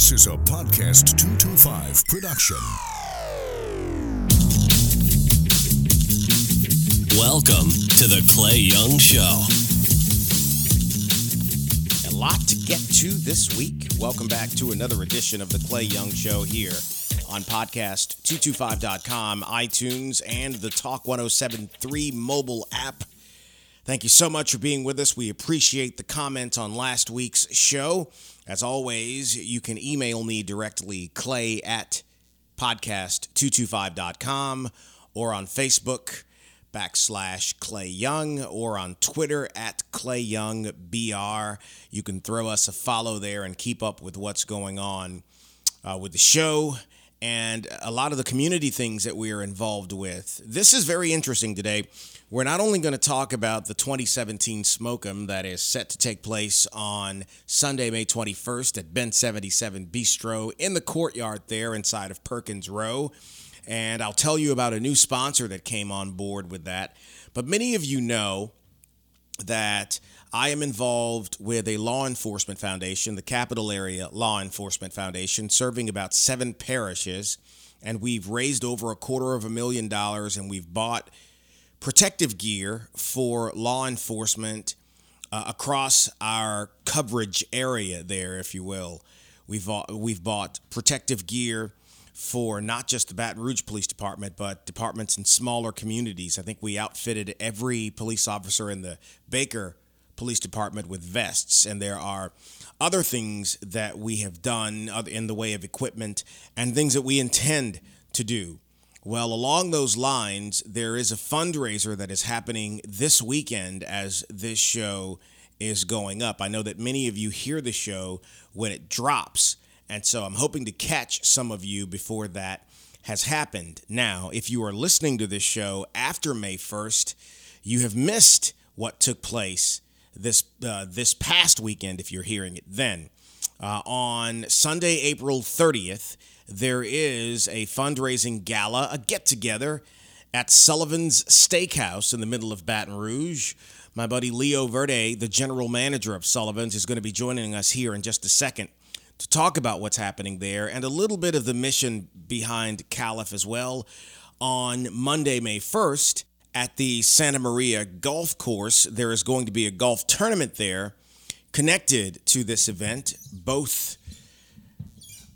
This is a Podcast 225 production. Welcome to the Clay Young Show. A lot to get to this week. Welcome back to another edition of the Clay Young Show here on podcast225.com, iTunes, and the Talk 1073 mobile app. Thank you so much for being with us. We appreciate the comments on last week's show. As always, you can email me directly, clay at podcast225.com, or on Facebook, backslash Clay Young, or on Twitter at Clay Young BR. You can throw us a follow there and keep up with what's going on uh, with the show and a lot of the community things that we are involved with. This is very interesting today. We're not only going to talk about the 2017 Smokem that is set to take place on Sunday, May 21st at Bin 77 Bistro in the courtyard there inside of Perkins Rowe. And I'll tell you about a new sponsor that came on board with that. But many of you know that I am involved with a law enforcement foundation, the Capital Area Law Enforcement Foundation, serving about seven parishes. And we've raised over a quarter of a million dollars and we've bought protective gear for law enforcement uh, across our coverage area there, if you will. We've, we've bought protective gear for not just the Baton Rouge Police Department, but departments in smaller communities. I think we outfitted every police officer in the Baker Police Department with vests, and there are other things that we have done in the way of equipment and things that we intend to do. Well, along those lines, there is a fundraiser that is happening this weekend as this show is going up. I know that many of you hear the show when it drops, and so I'm hoping to catch some of you before that has happened. Now, if you are listening to this show after May 1st, you have missed what took place this uh, this past weekend if you're hearing it then. Uh, on Sunday, April 30th, there is a fundraising gala, a get together at Sullivan's Steakhouse in the middle of Baton Rouge. My buddy Leo Verde, the general manager of Sullivan's, is going to be joining us here in just a second to talk about what's happening there and a little bit of the mission behind CALEF as well. On Monday, May 1st, at the Santa Maria Golf Course. There is going to be a golf tournament there connected to this event, both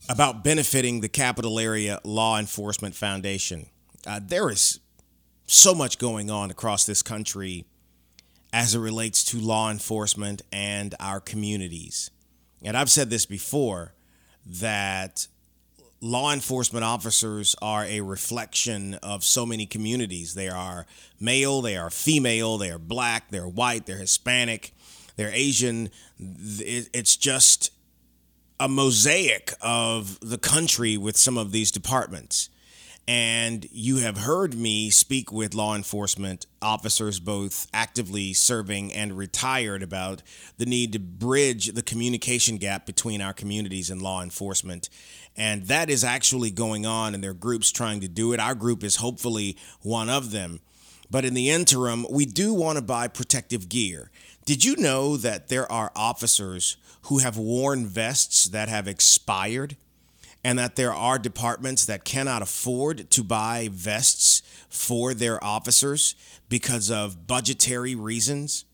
about benefiting the Capital Area Law Enforcement Foundation. Uh, there is so much going on across this country as it relates to law enforcement and our communities. And I've said this before that law enforcement officers are a reflection of so many communities. They are male, they are female, they are black, they're white, they're Hispanic, they're Asian. It's just a mosaic of the country with some of these departments. And you have heard me speak with law enforcement officers, both actively serving and retired, about the need to bridge the communication gap between our communities and law enforcement. And that is actually going on, and there are groups trying to do it. Our group is hopefully one of them. But in the interim, we do want to buy protective gear. Did you know that there are officers who have worn vests that have expired? and that there are departments that cannot afford to buy vests for their officers because of budgetary reasons.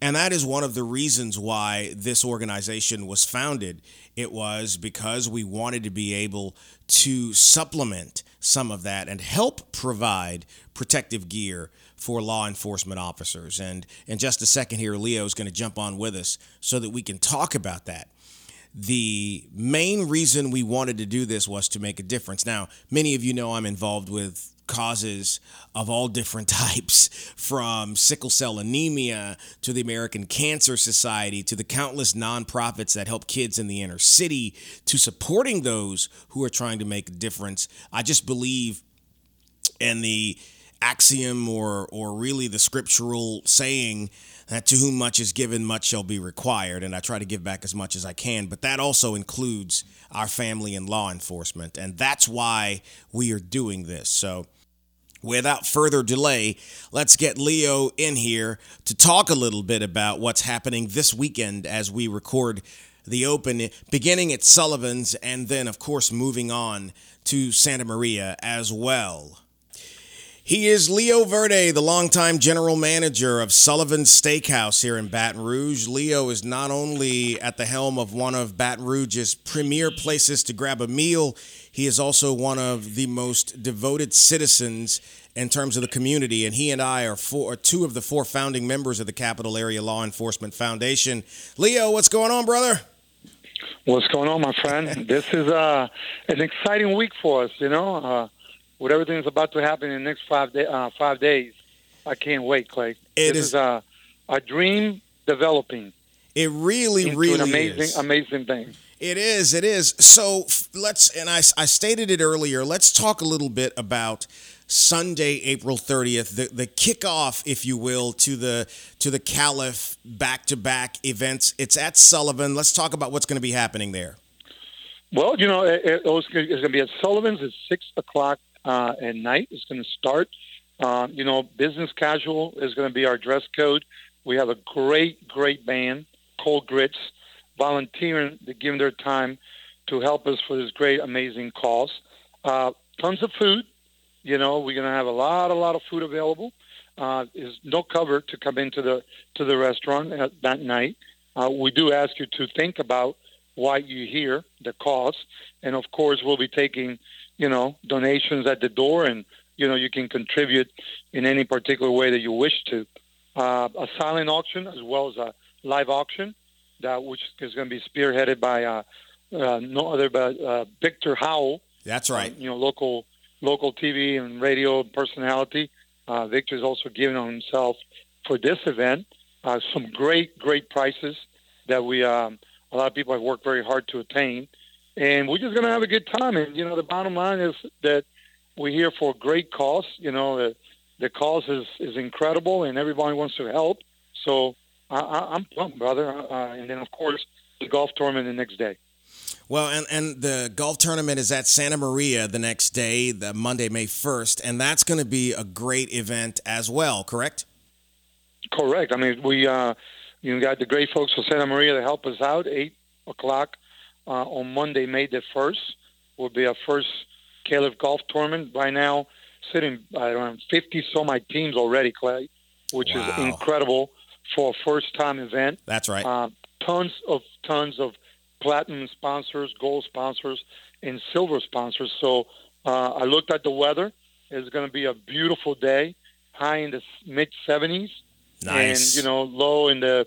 And that is one of the reasons why this organization was founded. It was because we wanted to be able to supplement some of that and help provide protective gear for law enforcement officers. And in just a second here, Leo is going to jump on with us so that we can talk about that the main reason we wanted to do this was to make a difference. Now, many of you know I'm involved with causes of all different types, from sickle cell anemia to the American Cancer Society to the countless nonprofits that help kids in the inner city to supporting those who are trying to make a difference. I just believe in the axiom or or really the scriptural saying that to whom much is given, much shall be required. And I try to give back as much as I can. But that also includes our family and law enforcement. And that's why we are doing this. So, without further delay, let's get Leo in here to talk a little bit about what's happening this weekend as we record the Open, beginning at Sullivan's, and then, of course, moving on to Santa Maria as well. He is Leo Verde, the longtime general manager of Sullivan's Steakhouse here in Baton Rouge. Leo is not only at the helm of one of Baton Rouge's premier places to grab a meal, he is also one of the most devoted citizens in terms of the community. And he and I are, four, two of the four founding members of the Capital Area Law Enforcement Foundation. Leo, what's going on, brother? What's going on, my friend? this is uh, an exciting week for us, you know. Uh, with everything that's about to happen in the next five day, uh, five days. I can't wait, Clay. It this is, a, a dream developing. It really, really an amazing, is. amazing thing. It is. It is. So let's, and I, I stated it earlier. Let's talk a little bit about Sunday, April 30th, the, the kickoff, if you will, to the to the CALEF back to back events. It's at Sullivan. Let's talk about what's going to be happening there. Well, you know, it, it, it's going to be at Sullivan's at six o'clock uh, at night. It's going to start. Um, you know, business casual is going to be our dress code. We have a great, great band, Cold Grits, volunteering to give their time to help us for this great, amazing cause. Uh, tons of food. You know, we're going to have a lot, a lot of food available. Uh, is no cover to come into the to the restaurant at, that night. Uh, we do ask you to think about why you're here, the cause, and of course, we'll be taking you know, donations at the door, and you know, you can contribute in any particular way that you wish to. Uh, a silent auction as well as a live auction, that which is going to be spearheaded by uh, uh, no other but uh, Victor Howell. That's right. you know, local local TV and radio personality. Uh, Victor's also given on himself for this event. Uh, some great, great prices that we um, a lot of people have worked very hard to attain and we're just going to have a good time. And you know, the bottom line is that we're here for a great cause. You know, the the cause is is incredible, and everybody wants to help. So I, I, I'm pumped, brother. Uh, and then of course the golf tournament the next day. Well, and, and the golf tournament is at Santa Maria the next day, the Monday, May 1st, and that's going to be a great event as well, correct? Correct. I mean, we uh, you got the great folks from Santa Maria to help us out, 8 o'clock uh, on Monday, May the 1st, will be our first CALEF Golf Tournament. By now, sitting around 50 so my teams already, Clay, which wow. is incredible for a first time event. That's right. Uh, tons of tons of platinum sponsors, gold sponsors, and silver sponsors. So uh, I looked at the weather. It's going to be a beautiful day, high in the mid 70s, nice. and you know low in the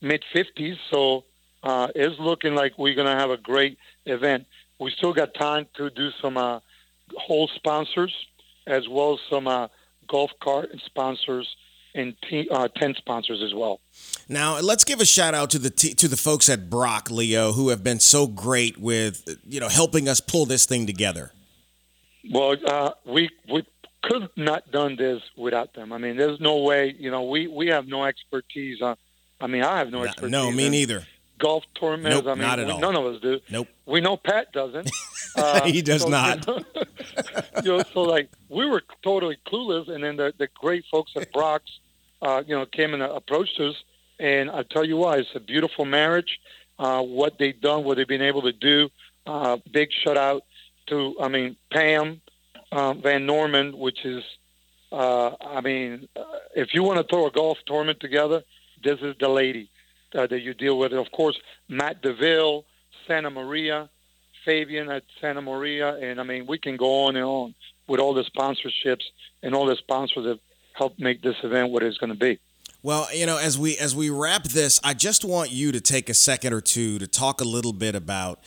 mid 50s. So uh, is looking like we're going to have a great event. We still got time to do some uh, whole sponsors as well as some uh, golf cart sponsors and t- uh, tent sponsors as well. Now, let's give a shout out to the t- to the folks at Brock, Leo, who have been so great with you know helping us pull this thing together. Well, uh, we we could not done this without them. I mean, there's no way. You know, we we have no expertise. On, I mean, I have no expertise. No, me neither golf tournaments. Nope, I mean, not at we, all. none of us do. Nope. We know Pat doesn't. Uh, he does so, not. You know, you know, so like we were totally clueless, and then the, the great folks at Brock's, uh, you know, came and approached us, and I tell you why, it's a beautiful marriage. Uh, what they've done, what they've been able to do. Uh, big shout out to, I mean, Pam uh, Van Norman, which is, uh, I mean, uh, if you want to throw a golf tournament together, this is the lady uh, that you deal with. Of course, Matt DeVille, Santa Maria, Fabian at Santa Maria, and I mean, we can go on and on with all the sponsorships and all the sponsors that help make this event what it's going to be. Well, you know, as we as we wrap this, I just want you to take a second or two to talk a little bit about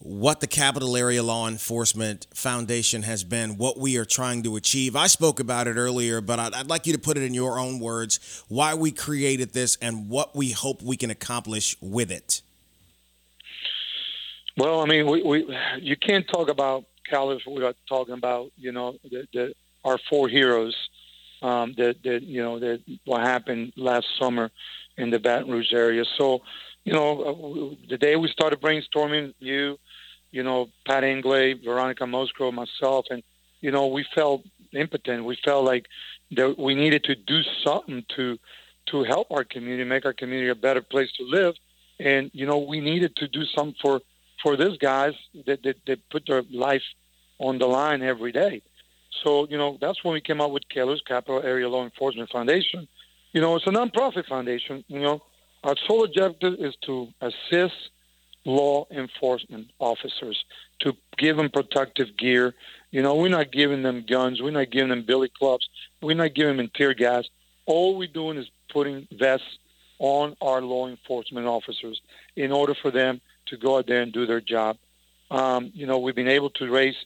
what the Capital Area Law Enforcement Foundation has been, what we are trying to achieve. I spoke about it earlier, but I'd, I'd, like you to put it in your own words why we created this and what we hope we can accomplish with it. Well, I mean, we, we you can't talk about CALEF without talking about you know the, the, our four heroes um, that that you know that what happened last summer in the Baton Rouge area. So, you know, uh, the day we started brainstorming, you, you know, Pat Ingley, Veronica Musgrove, myself, and you know, we felt impotent. We felt like that we needed to do something to to help our community, make our community a better place to live. and you know we needed to do something for for these guys that that, that put their life on the line every day. So you know that's when we came out with Kellers Capital Area Law Enforcement Foundation. You know, it's a nonprofit foundation. You know, our sole objective is to assist law enforcement officers to give them protective gear. You know, we're not giving them guns. We're not giving them billy clubs. We're not giving them tear gas. All we're doing is putting vests on our law enforcement officers in order for them to go out there and do their job. Um, you know, we've been able to raise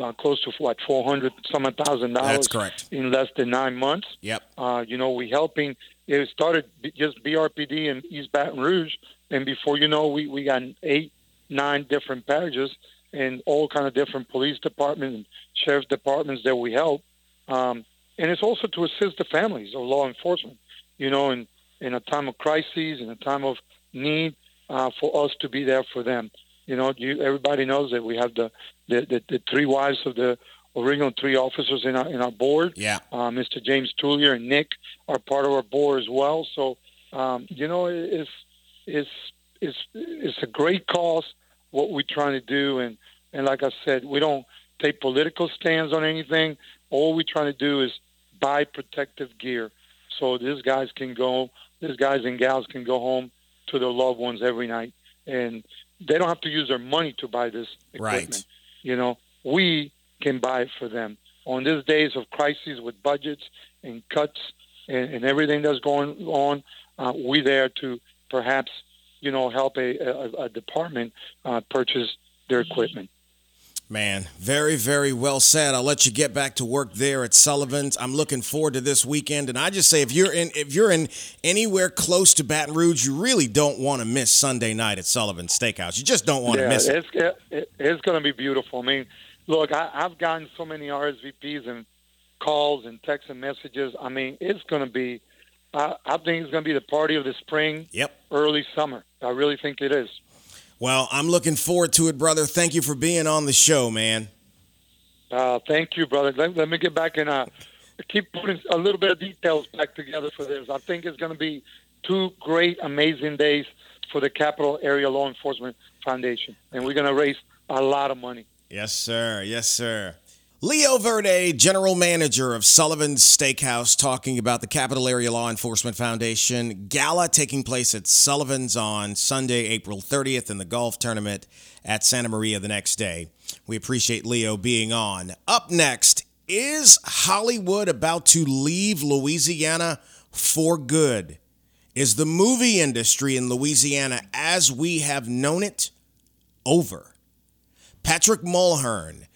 uh, close to what four hundred some thousand dollars. That's correct. In less than nine months. Yep. Uh, you know, we helping. It started just BRPD in East Baton Rouge, and before you know, we we got eight, nine different parishes and all kind of different police departments and sheriff's departments that we help. Um, and it's also to assist the families of law enforcement. You know, in in a time of crises, in a time of need, uh, for us to be there for them. You know, you, everybody knows that we have the, the, the, the three wives of the original three officers in our in our board. Yeah. Uh, Mr. James Tullier and Nick are part of our board as well. So, um, you know, it's it's it's it's a great cause what we're trying to do, and and like I said, we don't take political stands on anything. All we're trying to do is buy protective gear, so these guys can go, these guys and gals can go home to their loved ones every night, and they don't have to use their money to buy this equipment. Right. You know, we can buy it for them. On these days of crises with budgets and cuts and, and everything that's going on, uh, we there to perhaps, you know, help a, a, a department uh, purchase their equipment. Man, very, very well said. I'll let you get back to work there at Sullivan's. I'm looking forward to this weekend, and I just say if you're in if you're in anywhere close to Baton Rouge, you really don't want to miss Sunday night at Sullivan's Steakhouse. You just don't want yeah, to miss it. It's, it, it's going to be beautiful. I mean, look, I, I've gotten so many RSVPs and calls and texts and messages. I mean, it's going to be. I, I think it's going to be the party of the spring, Yep. early summer. I really think it is. Well, I'm looking forward to it, brother. Thank you for being on the show, man. Uh, thank you, brother. Let, let me get back and uh, keep putting a little bit of details back together for this. I think it's going to be two great, amazing days for the Capital Area Law Enforcement Foundation, and we're going to raise a lot of money. Yes, sir. Yes, sir. Leo Verde, general manager of Sullivan's Steakhouse, talking about the Capital Area Law Enforcement Foundation gala taking place at Sullivan's on Sunday, April 30th, and the golf tournament at Santa Maria the next day. We appreciate Leo being on. Up next, is Hollywood about to leave Louisiana for good? Is the movie industry in Louisiana, as we have known it, over? Patrick Mulhern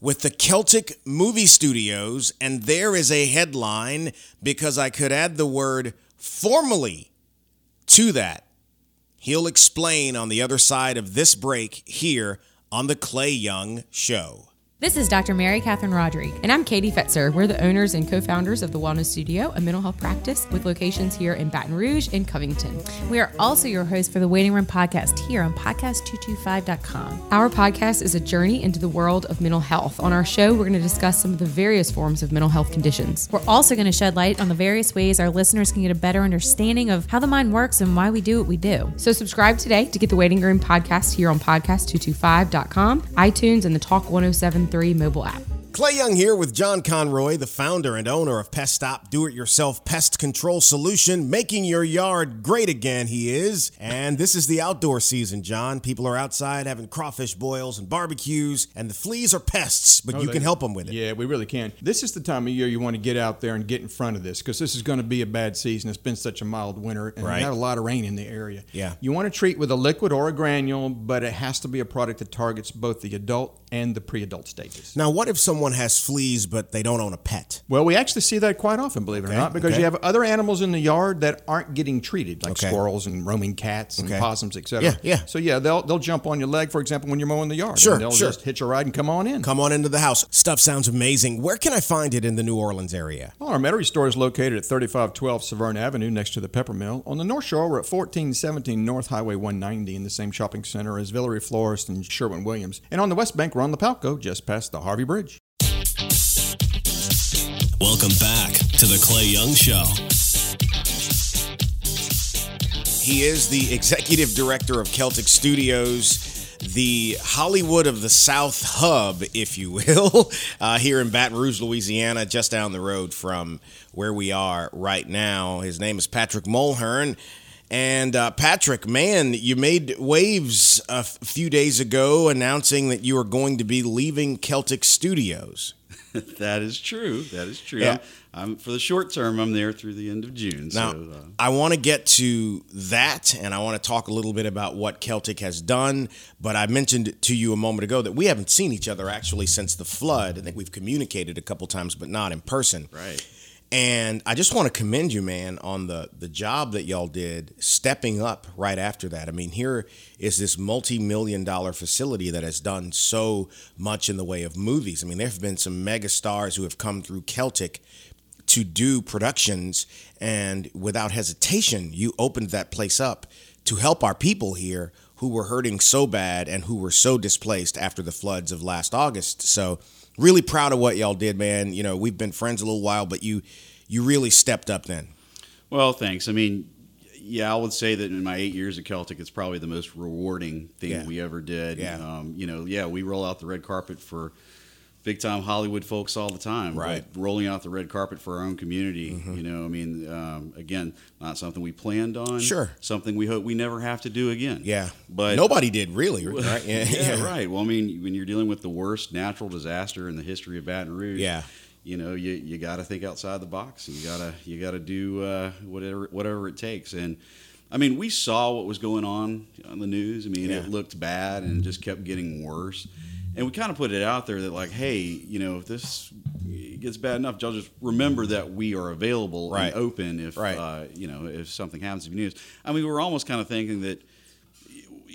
with the Celtic Movie Studios, and there is a headline because I could add the word formally to that. He'll explain on the other side of this break here on The Clay Young Show. This is Dr. Mary Catherine Rodrigue, and I'm Katie Fetzer. We're the owners and co founders of the Wellness Studio, a mental health practice with locations here in Baton Rouge and Covington. We are also your host for the Waiting Room podcast here on podcast225.com. Our podcast is a journey into the world of mental health. On our show, we're going to discuss some of the various forms of mental health conditions. We're also going to shed light on the various ways our listeners can get a better understanding of how the mind works and why we do what we do. So, subscribe today to get the Waiting Room podcast here on podcast225.com, iTunes, and the Talk oh 1073 mobile app. Clay Young here with John Conroy, the founder and owner of Pest Stop Do It Yourself Pest Control Solution, making your yard great again, he is. And this is the outdoor season, John. People are outside having crawfish boils and barbecues, and the fleas are pests, but Oh, you they- can help them with it. Yeah, we really can. This is the time of year you want to get out there and get in front of this because this is going to be a bad season. It's been such a mild winter and Right. we had a lot of rain in the area. Yeah. You want to treat with a liquid or a granule, but it has to be a product that targets both the adult and the pre-adult stages. Now, what if someone has fleas but they don't own a pet? Well, we actually see that quite often, believe it Okay, or not, because okay. you have other animals in the yard that aren't getting treated, like Okay. squirrels and roaming cats and possums, etc. Yeah, yeah. So yeah, they'll they'll jump on your leg, for example, when you're mowing the yard. Sure, and they'll sure. just hitch a ride and come on in. Come on into the house. Stuff sounds amazing. Where can I find it in the New Orleans area? Well, our Metairie store is located at 3512 Severn Avenue next to the Pepper Mill. On the North Shore, we're at 1417 North Highway 190 in the same shopping center as Villeray Florist and Sherwin Williams. And on the West Bank, we're on the Palco, just past the Harvey Bridge. Welcome back to the Clay Young Show. He is the executive director of Celtic Studios, the Hollywood of the South hub, if you will, uh, here in Baton Rouge, Louisiana, just down the road from where we are right now. His name is Patrick Mulhern. And uh, Patrick, man, you made waves a f- few days ago announcing that you are going to be leaving Celtic Studios. that is true. That is true. Yeah. I'm, I'm- for the short term. I'm there through the end of June. Now, so, uh, I want to get to that and I want to talk a little bit about what Celtic has done. But I mentioned to you a moment ago that we haven't seen each other actually since the flood. I think we've communicated a couple times, but not in person. right. And I just want to commend you, man, on the the job that y'all did stepping up right after that. I mean, here is this multi-million dollar facility that has done so much in the way of movies. I mean, there have been some mega stars who have come through Celtic to do productions and without hesitation you opened that place up to help our people here who were hurting so bad and who were so displaced after the floods of last August. So really proud of what y'all did, man. You know, we've been friends a little while, but you you really stepped up then. Well, thanks. I mean, yeah, I would say that in my eight years at Celtic, it's probably the most rewarding thing Yeah. we ever did. Yeah. Um, you know, yeah, we roll out the red carpet for big time Hollywood folks all the time. Right. Mm-hmm. rolling out the red carpet for our own community. You know, I mean, um, again, not something we planned on. Sure. Something we hope we never have to do again. Yeah. But nobody did really, right? yeah, right. Well, I mean, when you're dealing with the worst natural disaster in the history of Baton Rouge, Yeah. you know, you, you got to think outside the box. You gotta you gotta do uh, whatever whatever it takes. And I mean, we saw what was going on on the news. I mean, Yeah. it looked bad and just kept getting worse. And we kind of put it out there that like, hey, you know, if this gets bad enough, y'all just remember that we are available Right. and open if Right. uh, you know if something happens to the news. I mean, we were almost kind of thinking that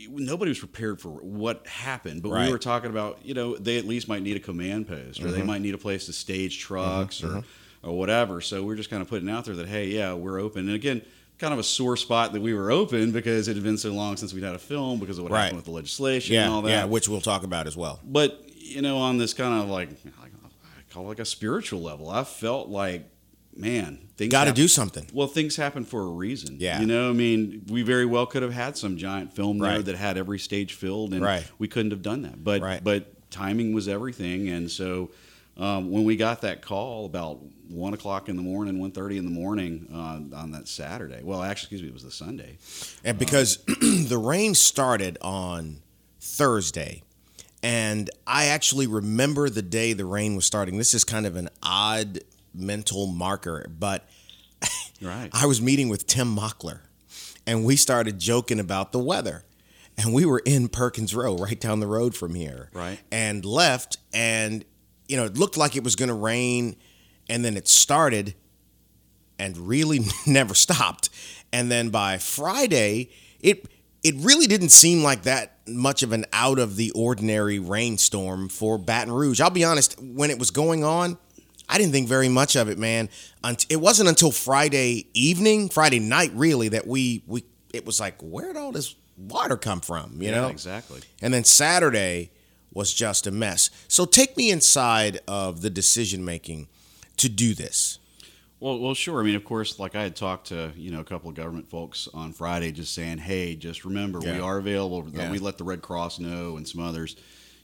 nobody was prepared for what happened, but Right. we were talking about, you know, they at least might need a command post or Mm-hmm. they might need a place to stage trucks or, or whatever. So we're just kind of putting out there that, hey, yeah, we're open. And again, kind of a sore spot that we were open because it had been so long since we'd had a film because of what Right. happened with the legislation Yeah, and all that. yeah, which we'll talk about as well. But you know, on this kind of like, like I call it like a spiritual level, I felt like, man, things Got to do something. Well, things happen for a reason. Yeah. you know, I mean, we very well could have had some giant film there Right. that had every stage filled, and Right. we couldn't have done that. But Right. but timing was everything, and so. Um, when we got that call about one o'clock in the morning, 1.30 in the morning uh, on that Saturday. Well, actually, excuse me, it was the Sunday. And because the rain started on Thursday, and I actually remember the day the rain was starting. This is kind of an odd mental marker, but Right. I was meeting with Tim Mockler, and we started joking about the weather. And we were in Perkins Rowe, right down the road from here. Right. And left, and, you know, it looked like it was going to rain, and then it started and really never stopped. And then by Friday, it it really didn't seem like that much of an out of the ordinary rainstorm for Baton Rouge. I'll be honest, when it was going on, I didn't think very much of it, man. It wasn't until Friday evening, Friday night, really, that we we it was like, where'd all this water come from? You Yeah, know, exactly. and then Saturday was just a mess. So take me inside of the decision making to do this. Well, well, sure. I mean, of course, like I had talked to you know a couple of government folks on Friday, just saying, "Hey, just remember we are available." Yeah. We let the Red Cross know and some others.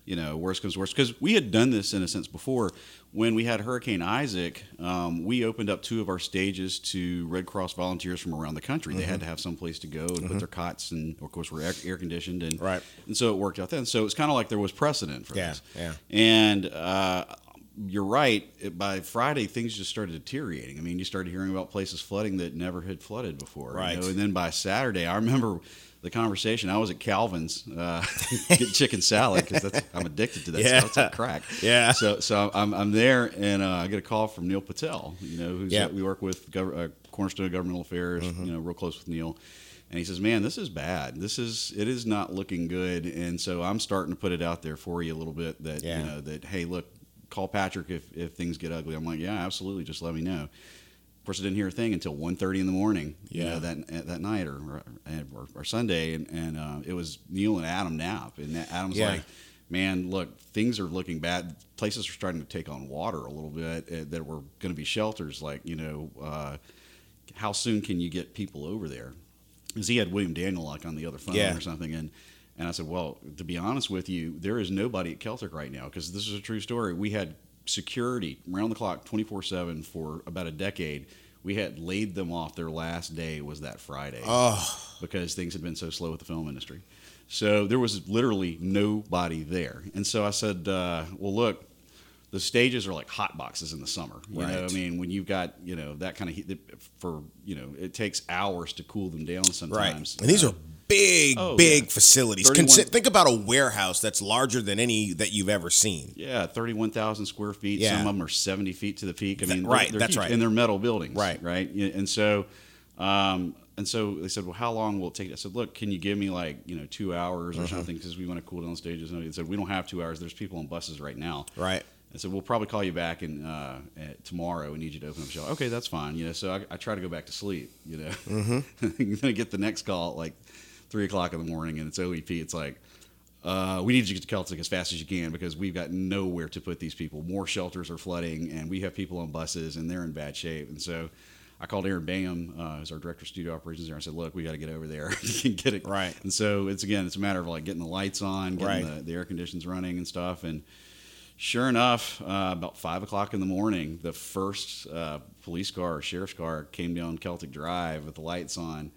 You know, worst comes worst, because we had done this in a sense before. When we had Hurricane Isaac, um, we opened up two of our stages to Red Cross volunteers from around the country. They Mm-hmm. had to have some place to go and put their cots, and of course, we're air, conditioned, and Right. and so it worked out then. So it's kind of like there was precedent for Yeah, this. yeah. And uh, you're right. By Friday, things just started deteriorating. I mean, you started hearing about places flooding that never had flooded before. you Right. know? And then by Saturday, I remember the conversation. I was at Calvin's uh, getting chicken salad because I'm addicted to that Yeah. stuff. It's like crack. Yeah. So so I'm, I'm there and uh, I get a call from Neil Patel. You know, who's Yeah. Mm-hmm. we work with gov- uh, Cornerstone Governmental Affairs. You know, real close with Neil. And he says, "Man, this is bad. This is it is not looking good." And so I'm starting to put it out there for you a little bit that Yeah. you know that hey, look, call Patrick if, if things get ugly. I'm like, yeah, absolutely. Just let me know. Of course, I didn't hear a thing until 1.30 in the morning. You Yeah. know, that that night or or, or Sunday, and and uh, it was Neil and Adam Knapp, and Adam's Yeah. like, man, look, things are looking bad. Places are starting to take on water a little bit uh, that were going to be shelters. Like, you know, uh, how soon can you get people over there? because he had William Daniel like on the other phone Yeah. or something, and and I said, well, to be honest with you, there is nobody at Celtic right now because this is a true story. We had security round the clock, twenty four seven for about a decade. We had laid them off. Their last day was that Friday because things had been so slow with the film industry. So there was literally nobody there, and so I said, uh, well, look. The stages are like hot boxes in the summer. You know, I mean, when you've got you know that kind of heat, for you know, it takes hours to cool them down sometimes Right. And these Uh, are big, Oh, big yeah. facilities. 31 Consi- think about a warehouse that's larger than any that you've ever seen. Yeah, thirty-one thousand square feet. Yeah. Some of them are seventy feet to the peak. I mean, they're- right, they're that's huge, right. and they're metal buildings. Right. right. And so, um, and so they said, "Well, how long will it take?" I said, "Look, can you give me like you know two hours or Mm-hmm. something because we want to cool down stages." And they said, "We don't have two hours. There's people on buses right now." Right. I said, "We'll probably call you back in uh, tomorrow. We need you to open up shop." Okay, that's fine. You know, so I, I try to go back to sleep. You know, mm-hmm. then I get the next call at like three o'clock in the morning, and it's OEP. It's like. Uh, we need you to get to Celtic as fast as you can because we've got nowhere to put these people. More shelters are flooding, and we have people on buses, and they're in bad shape. And so, I called Aaron Bam, uh, who's our director of studio operations there. I said, "Look, we got to get over there and get it Right. And so it's again, it's a matter of like getting the lights on, getting Right. the, the air conditions running and stuff. And sure enough, uh, about five o'clock in the morning, the first uh, police car or sheriff's car came down Celtic Drive with the lights on.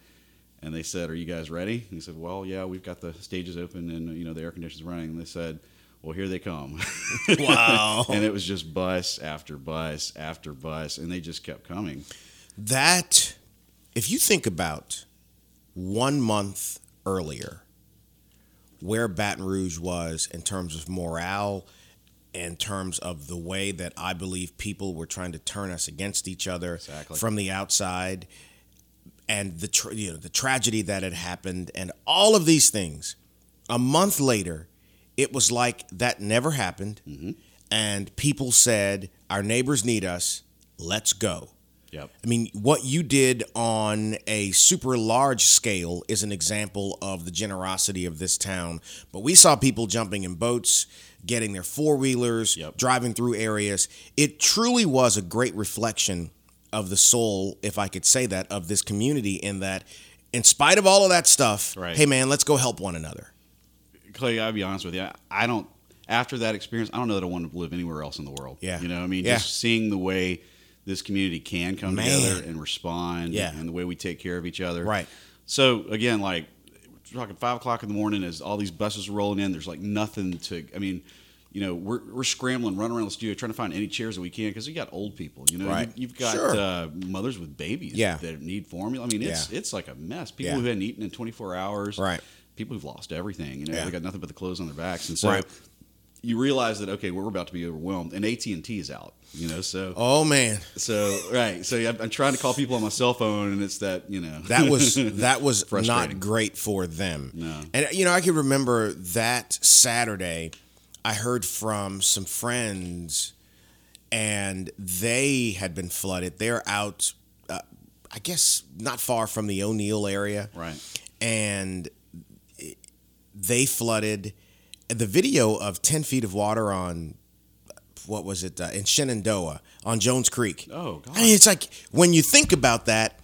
And they said, "Are you guys ready?" And he said, "Well, yeah, we've got the stages open and you know the air conditioners running." And they said, "Well, here they come." Wow. and it was just bus after bus after bus, and they just kept coming. That, if you think about one month earlier, where Baton Rouge was in terms of morale, in terms of the way that I believe people were trying to turn us against each other Exactly. from the outside, and the tra- you know the tragedy that had happened, and all of these things, a month later, it was like that never happened, mm-hmm. and people said, "Our neighbors need us. Let's go." Yep. I mean, what you did on a super large scale is an example of the generosity of this town. But we saw people jumping in boats, getting their four wheelers, Yep. driving through areas. It truly was a great reflection of the soul, if I could say that, of this community, in that, in spite of all of that stuff, Right. hey man, let's go help one another. Clay, I'll be honest with you. I- I don't. After that experience, I don't know that I want to live anywhere else in the world. Yeah. You know, I mean, Yeah. just seeing the way this community can come Man. together and respond, Yeah. and the way we take care of each other. Right. So again, like we're talking five o'clock in the morning as all these buses are rolling in. There's like nothing to. I mean. You know, we're, we're scrambling, running around the studio, trying to find any chairs that we can because you got old people. You know, Right. you, have got Sure. uh, mothers with babies Yeah. that need formula. I mean, it's Yeah. it's like a mess. People Yeah. who hadn't eaten in 24 hours. Right. People who've lost everything. You know, they got nothing but the clothes on their backs, and so Right. you realize that okay, we're about to be overwhelmed, and AT and T is out. You know, so Oh man, so right. So I'm, I'm trying to call people on my cell phone, and it's that you know that was that was not great for them. No. And you know, I can remember that Saturday, I heard from some friends, and they had been flooded. They're out, uh, I guess, not far from the O'Neal area, right. and they flooded. The video of ten feet of water on what was it uh, in Shenandoah on Jones Creek. Oh, God. I mean, it's like when you think about that.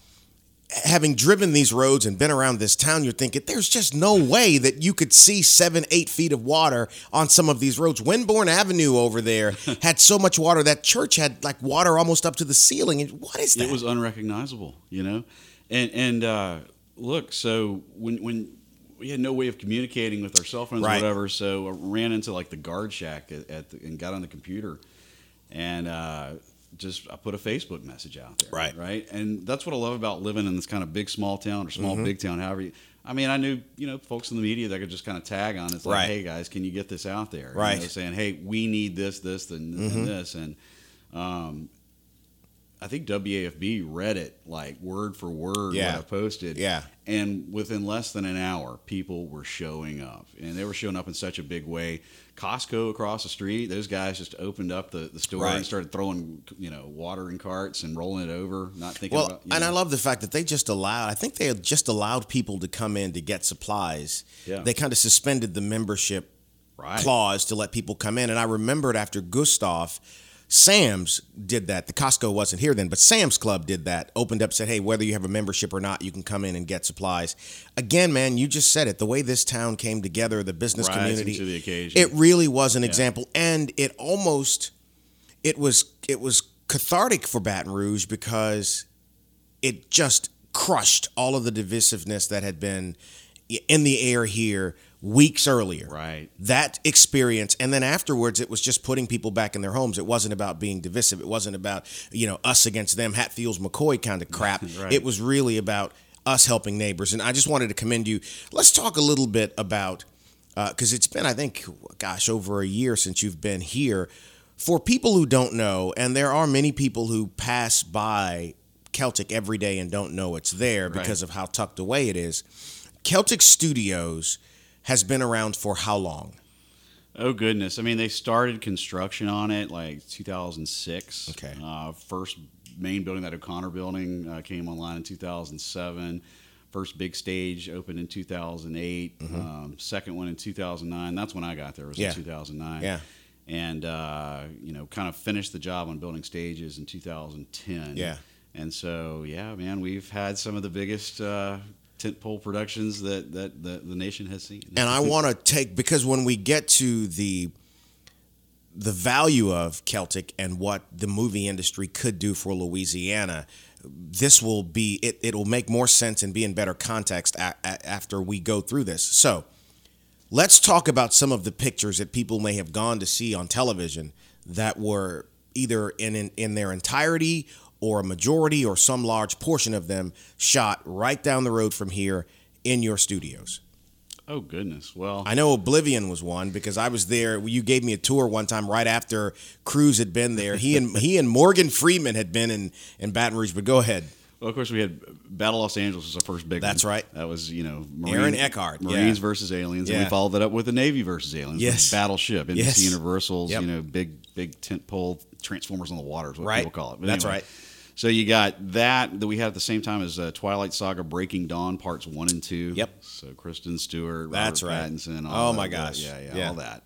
Having driven these roads and been around this town, you're thinking there's just no way that you could see seven, eight feet of water on some of these roads. Winbourne Avenue over there had so much water. That church had like water almost up to the ceiling. And What is that? It was unrecognizable, you know. And and uh, look, so when when we had no way of communicating with our cell phones Right. or whatever, so I ran into like the guard shack at, at the, and got on the computer, and uh, just I put a Facebook message out there, Right. right, and that's what I love about living in this kind of big small town or small Mm-hmm. big town, however. You, I mean, I knew you know folks in the media that could just kind of tag on. It's like, Right. hey guys, can you get this out there? You Right. know, saying, hey, we need this, this, and, Mm-hmm. and this, and um, I think WAFB read it like word for word Yeah. what I posted. Yeah. And within less than an hour, people were showing up. And they were showing up in such a big way. Costco across the street, those guys just opened up the, the store Right. and started throwing, you know, water in carts and rolling it over, not thinking Well, about and I love the fact that they just allowed. I think they just allowed people to come in to get supplies. Yeah. They kind of suspended the membership Right. clause to let people come in. And I remembered after Gustav, Sam's did that. The Costco wasn't here then, but Sam's Club did that. Opened up, said, "Hey, whether you have a membership or not, you can come in and get supplies." Again, man, you just said it. The way this town came together, the business Rising community, to the occasion. it really was an example, and it almost, it was, it was cathartic for Baton Rouge because it just crushed all of the divisiveness that had been in the air here weeks earlier. Right. That experience, and then afterwards, it was just putting people back in their homes. It wasn't about being divisive. It wasn't about you know us against them, Hatfields McCoy kind of crap. Right. It was really about us helping neighbors. And I just wanted to commend you. Let's talk a little bit about uh, because it's been, I think, gosh, over a year since you've been here. For people who don't know, and there are many people who pass by Celtic every day and don't know it's there because of how tucked away it is. Celtic Studios has been around for how long? Oh goodness! I mean, they started construction on it like 2006. Okay. Uh, first main building, that O'Connor building, uh, came online in 2007. First big stage opened in 2008. Um, second one in 2009. That's when I got there. Was Mm-hmm. Yeah. in 2009. Yeah. And uh, you know, kind of finished the job on building stages in 2010. Yeah. And so, yeah, man, we've had some of the biggest uh, tentpole productions that, that, that the nation has seen. and I want to take because when we get to the the value of Celtic and what the movie industry could do for Louisiana, this will be it. It will make more sense and be in better context a, a, after we go through this. So, let's talk about some of the pictures that people may have gone to see on television that were either in in, in their entirety or a majority or some large portion of them shot right down the road from here in your studios. Oh goodness! Well, I know Oblivion was one because I was there. You gave me a tour one time right after Cruise had been there. He and he and Morgan Freeman had been in in Baton Rouge. But go ahead. Well, of course, we had Battle Los Angeles was our first big. That's one. right. That was you know Aaron Eckhart, yeah. Marines versus Aliens, and we followed that up with the Navy versus Aliens. Yes. Battleship, NBC Yes. Universal's, Yep. you know, big big tent pole Transformers on the water is what Right. people call it. But That's anyway, right. So you got that that we had at the same time as uh, Twilight Saga: Breaking Dawn parts one and two. Yep. So Kristen Stewart, That's Robert right. Pattinson. Oh, my gosh. yeah, yeah, Yeah. all that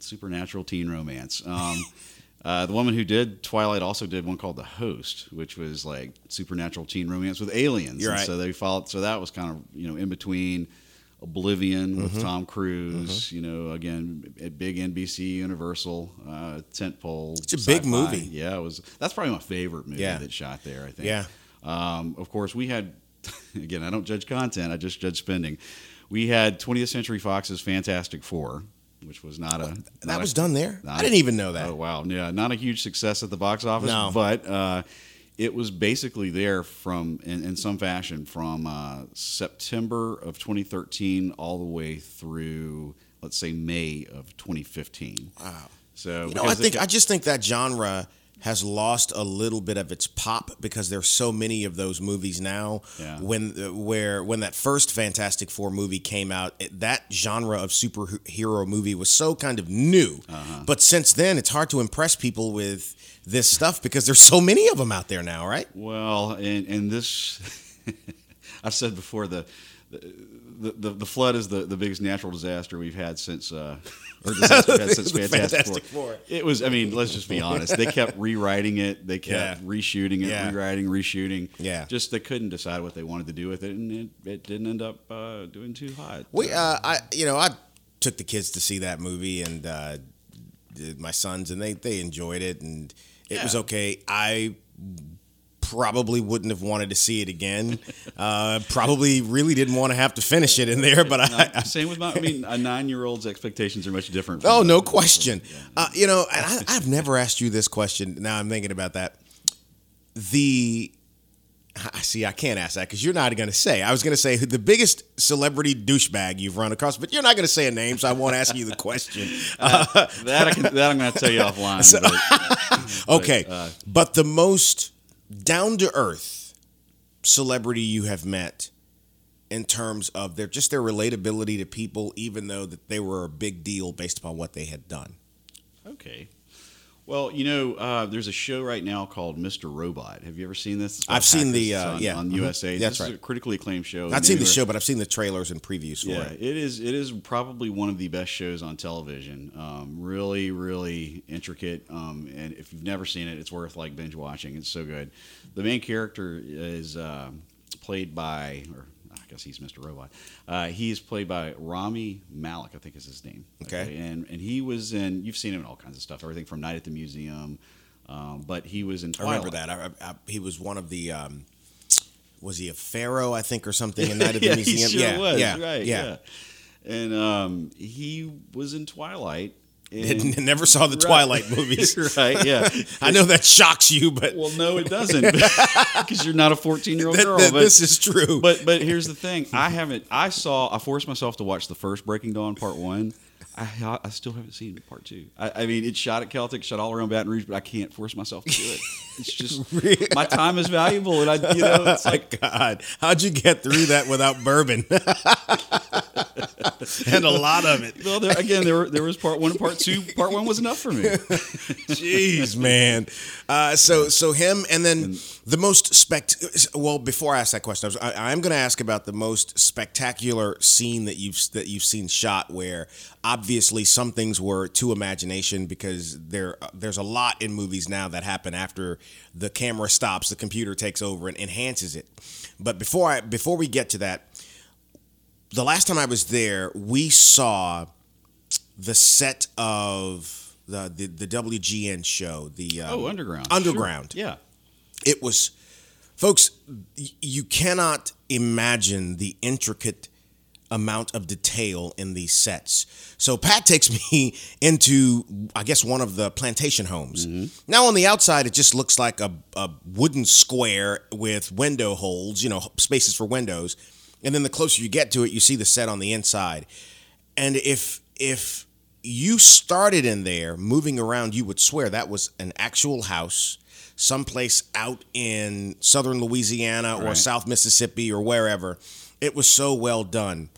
supernatural teen romance. Um, uh, the woman who did Twilight also did one called The Host, which was like supernatural teen romance with aliens. Right. So they followed. So that was kind of you know in between Oblivion with Mm-hmm. Tom Cruise. You know, again, a big NBC Universal uh, tentpole. It's a big sci-fi. movie. Yeah, it was. That's probably my favorite movie Yeah. that shot there. I think. Yeah. Um, of course, we had. Again, I don't judge content. I just judge spending. We had 20th Century Fox's Fantastic Four, which was not a That a- was done there. I didn't even know that. Oh wow, yeah, not a huge success at the box office, No. but uh, it was basically there from in, in some fashion from uh, September of 2013 all the way through let's say May of 2015. Wow. So You know, I think I just think that genre has lost a little bit of its pop because there's so many of those movies now. Yeah. When uh, where when that first Fantastic Four movie came out, it, that genre of superhero movie was so kind of new. Uh-huh. But since then, it's hard to impress people with this stuff because there's so many of them out there now, right? Well, and and this, I've said before the. The, the, the flood is the, the biggest natural disaster we've had since uh, or disaster we've had since Fantastic, Fantastic Four. Four. It was I mean let's just be honest they kept rewriting it they kept Yeah. reshooting it Yeah. rewriting reshooting Yeah. just they couldn't decide what they wanted to do with it and it, it didn't end up uh, doing too hot We, uh, I, you know, I took the kids to see that movie, and uh, my sons, and they they enjoyed it, and it was okay. I probably wouldn't have wanted to see it again. Uh, probably really didn't want to have to finish it in there, but I. I same with my I mean a nine year old's expectations are much different Oh, no question. Uh, you know, and I, I've never asked you this question. Now I'm thinking about that. The I see. I can't ask that because you're not going to say. I was going to say the biggest celebrity douchebag you've run across, but you're not going to say a name, so I won't ask you the question. Uh, that I can, that I'm going to tell you offline but- okay, uh, but the most down to earth celebrity you have met in terms of their just their relatability to people, even though that they were a big deal based upon what they had done. Okay. Well, you know, uh, there's a show right now called Mr. Robot. Have you ever seen this? I've seen the, uh, on, yeah. on Mhm. USA. That's this is right. a critically acclaimed show. I've seen the show, but I've seen the trailers and previews for Yeah, it. it is. It is probably one of the best shows on television. Um, really, really intricate. Um, and if you've never seen it, it's worth like binge watching. It's so good. The main character is um played by, or guess he's Mr. Robot. Uh, he is played by Rami Malek, I think is his name. Okay. And and he was in. You've seen him in all kinds of stuff. Everything from Night at the Museum. Um, but he was in I remember that. I, I, he was one of the. Um, was he a pharaoh? I think, or something in Night at the yeah, Museum. He sure yeah, was. yeah, right. yeah. Yeah. And um, he was in Twilight. And, Never saw the Right. Twilight movies. right? Yeah. I know that shocks you, but Well, no, it doesn't, because you're not a 14 year old girl. that- but, this is true. but but here's the thing: I haven't. I saw. I forced myself to watch the first Breaking Dawn part one. I, I still haven't seen part two. I, I mean, it's shot at Celtic, shot all around Baton Rouge, but I can't force myself to do it. It's just my time is valuable, and I, you know, it's oh, like God, how'd you get through that without bourbon? and a lot of it. well, there, again, there were, there was part one and part two. Part one was enough for me. Jeez, man. Uh, so, so him, and then the most spect. Well, before I ask that question, I, was, I, I'm going to ask about the most spectacular scene that you've that you've seen shot, where obviously some things were to imagination because there there's a lot in movies now that happen after the camera stops, the computer takes over and enhances it. But before I before we get to that, the last time I was there, we saw the set of the the, the WGN show. The um, Oh, Underground. Underground. Sure. Yeah. It was, folks. You cannot imagine the intricate amount of detail in these sets. So Pat takes me into, I guess, one of the plantation homes. Now on the outside, it just looks like a, a wooden square with window holes, you know, spaces for windows. And then the closer you get to it, you see the set on the inside. And if if you started in there moving around, you would swear that was an actual house, someplace out in southern Louisiana or Right. South Mississippi or wherever. It was so well done.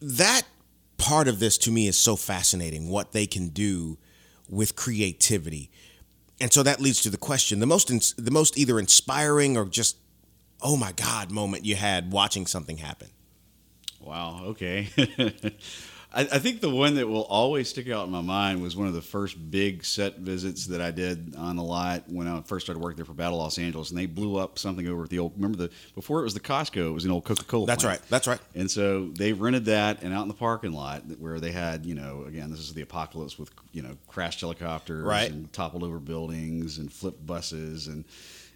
That part of this to me is so fascinating what they can do with creativity. And so that leads to the question, the most the most either inspiring or just oh my god moment you had watching something happen. Wow. Okay. I, I think the one that will always stick out in my mind was one of the first big set visits that I did on the lot when I first started working there for Battle Los Angeles, and they blew up something over at the old. Remember the before it was the Costco, it was an old Coca Cola. That's right. That's right. And so they rented that, and out in the parking lot where they had, you know, again, this is the apocalypse with, you know, crashed helicopters Right. and toppled over buildings and flipped buses and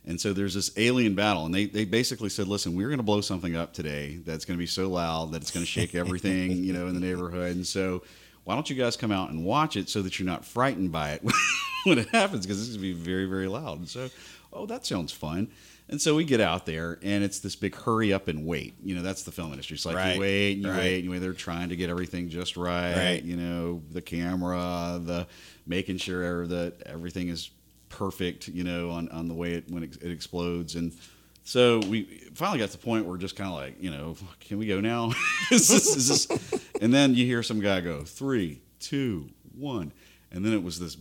and so there's this alien battle, and they, they basically said, listen, we're going to blow something up today that's going to be so loud that it's going to shake everything, you know, in the neighborhood. And so why don't you guys come out and watch it so that you're not frightened by it when it happens because it's going to be very, very loud. And so, oh, that sounds fun. And so we get out there, and it's this big hurry up and wait. You know, that's the film industry. It's like Right. you wait you Right. wait you wait. They're trying to get everything just right. Right. You know, the camera, the making sure that everything is perfect. You know, on, on the way it when it, it explodes and. So we finally got to the point where we're just kind of like, you know, can we go now? is this, is this? And then you hear some guy go three, two, one, and then it was this.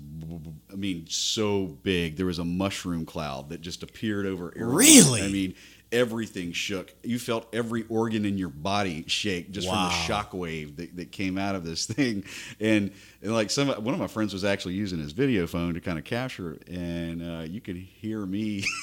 I mean, so big. There was a mushroom cloud that just appeared over. Really? I mean, everything shook. You felt every organ in your body shake just Wow. from the shock wave that, that came out of this thing. And, and like some, one of my friends was actually using his video phone to kind of capture it, and uh, you could hear me.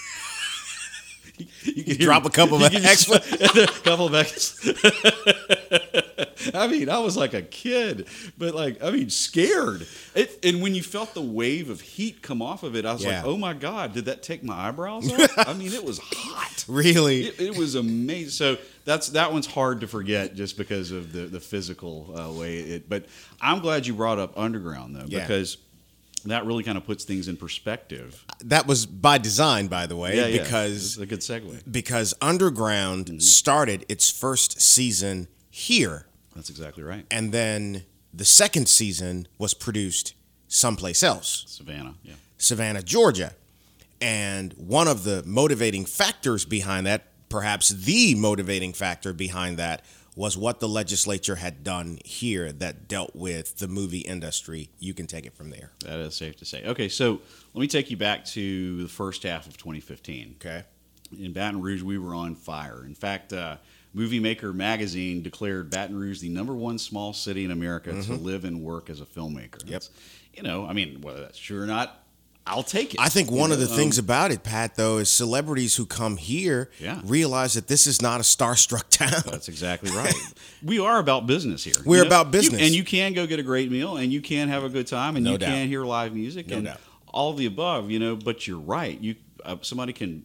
you can Drop a couple of extra- a couple of extras. I mean, I was like a kid, but like, I mean, scared. It, and when you felt the wave of heat come off of it, I was Yeah. like, oh my God, did that take my eyebrows off? I mean, it was hot. Really? It, it was amazing. So that's that one's hard to forget just because of the the physical uh, way it. But I'm glad you brought up underground though, Yeah. because that really kind of puts things in perspective. that was by design, by the way, Yeah, yeah. because it's a good segue. because Underground Mm-hmm. started its first season here, That's exactly right. and then the second season was produced someplace else, Savannah, yeah. Savannah, Georgia. And one of the motivating factors behind that, perhaps the motivating factor behind that, was what the legislature had done here that dealt with the movie industry. You can take it from there. That is safe to say. Okay, so let me take you back to the first half of 2015. Okay. In Baton Rouge, we were on fire. In fact, uh, Movie Maker magazine declared Baton Rouge the number one small city in America to live and work as a filmmaker. Mm-hmm. Yep. That's- You know, I mean, whether that's true or not, I'll take it. I think You one of know, the things um, about it, Pat, though, is celebrities who come here Yeah. realize that this is not a starstruck town. That's exactly right. we are about business here. We're you know? about You- business. and you can go get a great meal, and you can have a good time, and No you doubt. can hear live music, No and doubt. all of the above. You know, but you're right. You uh, somebody can.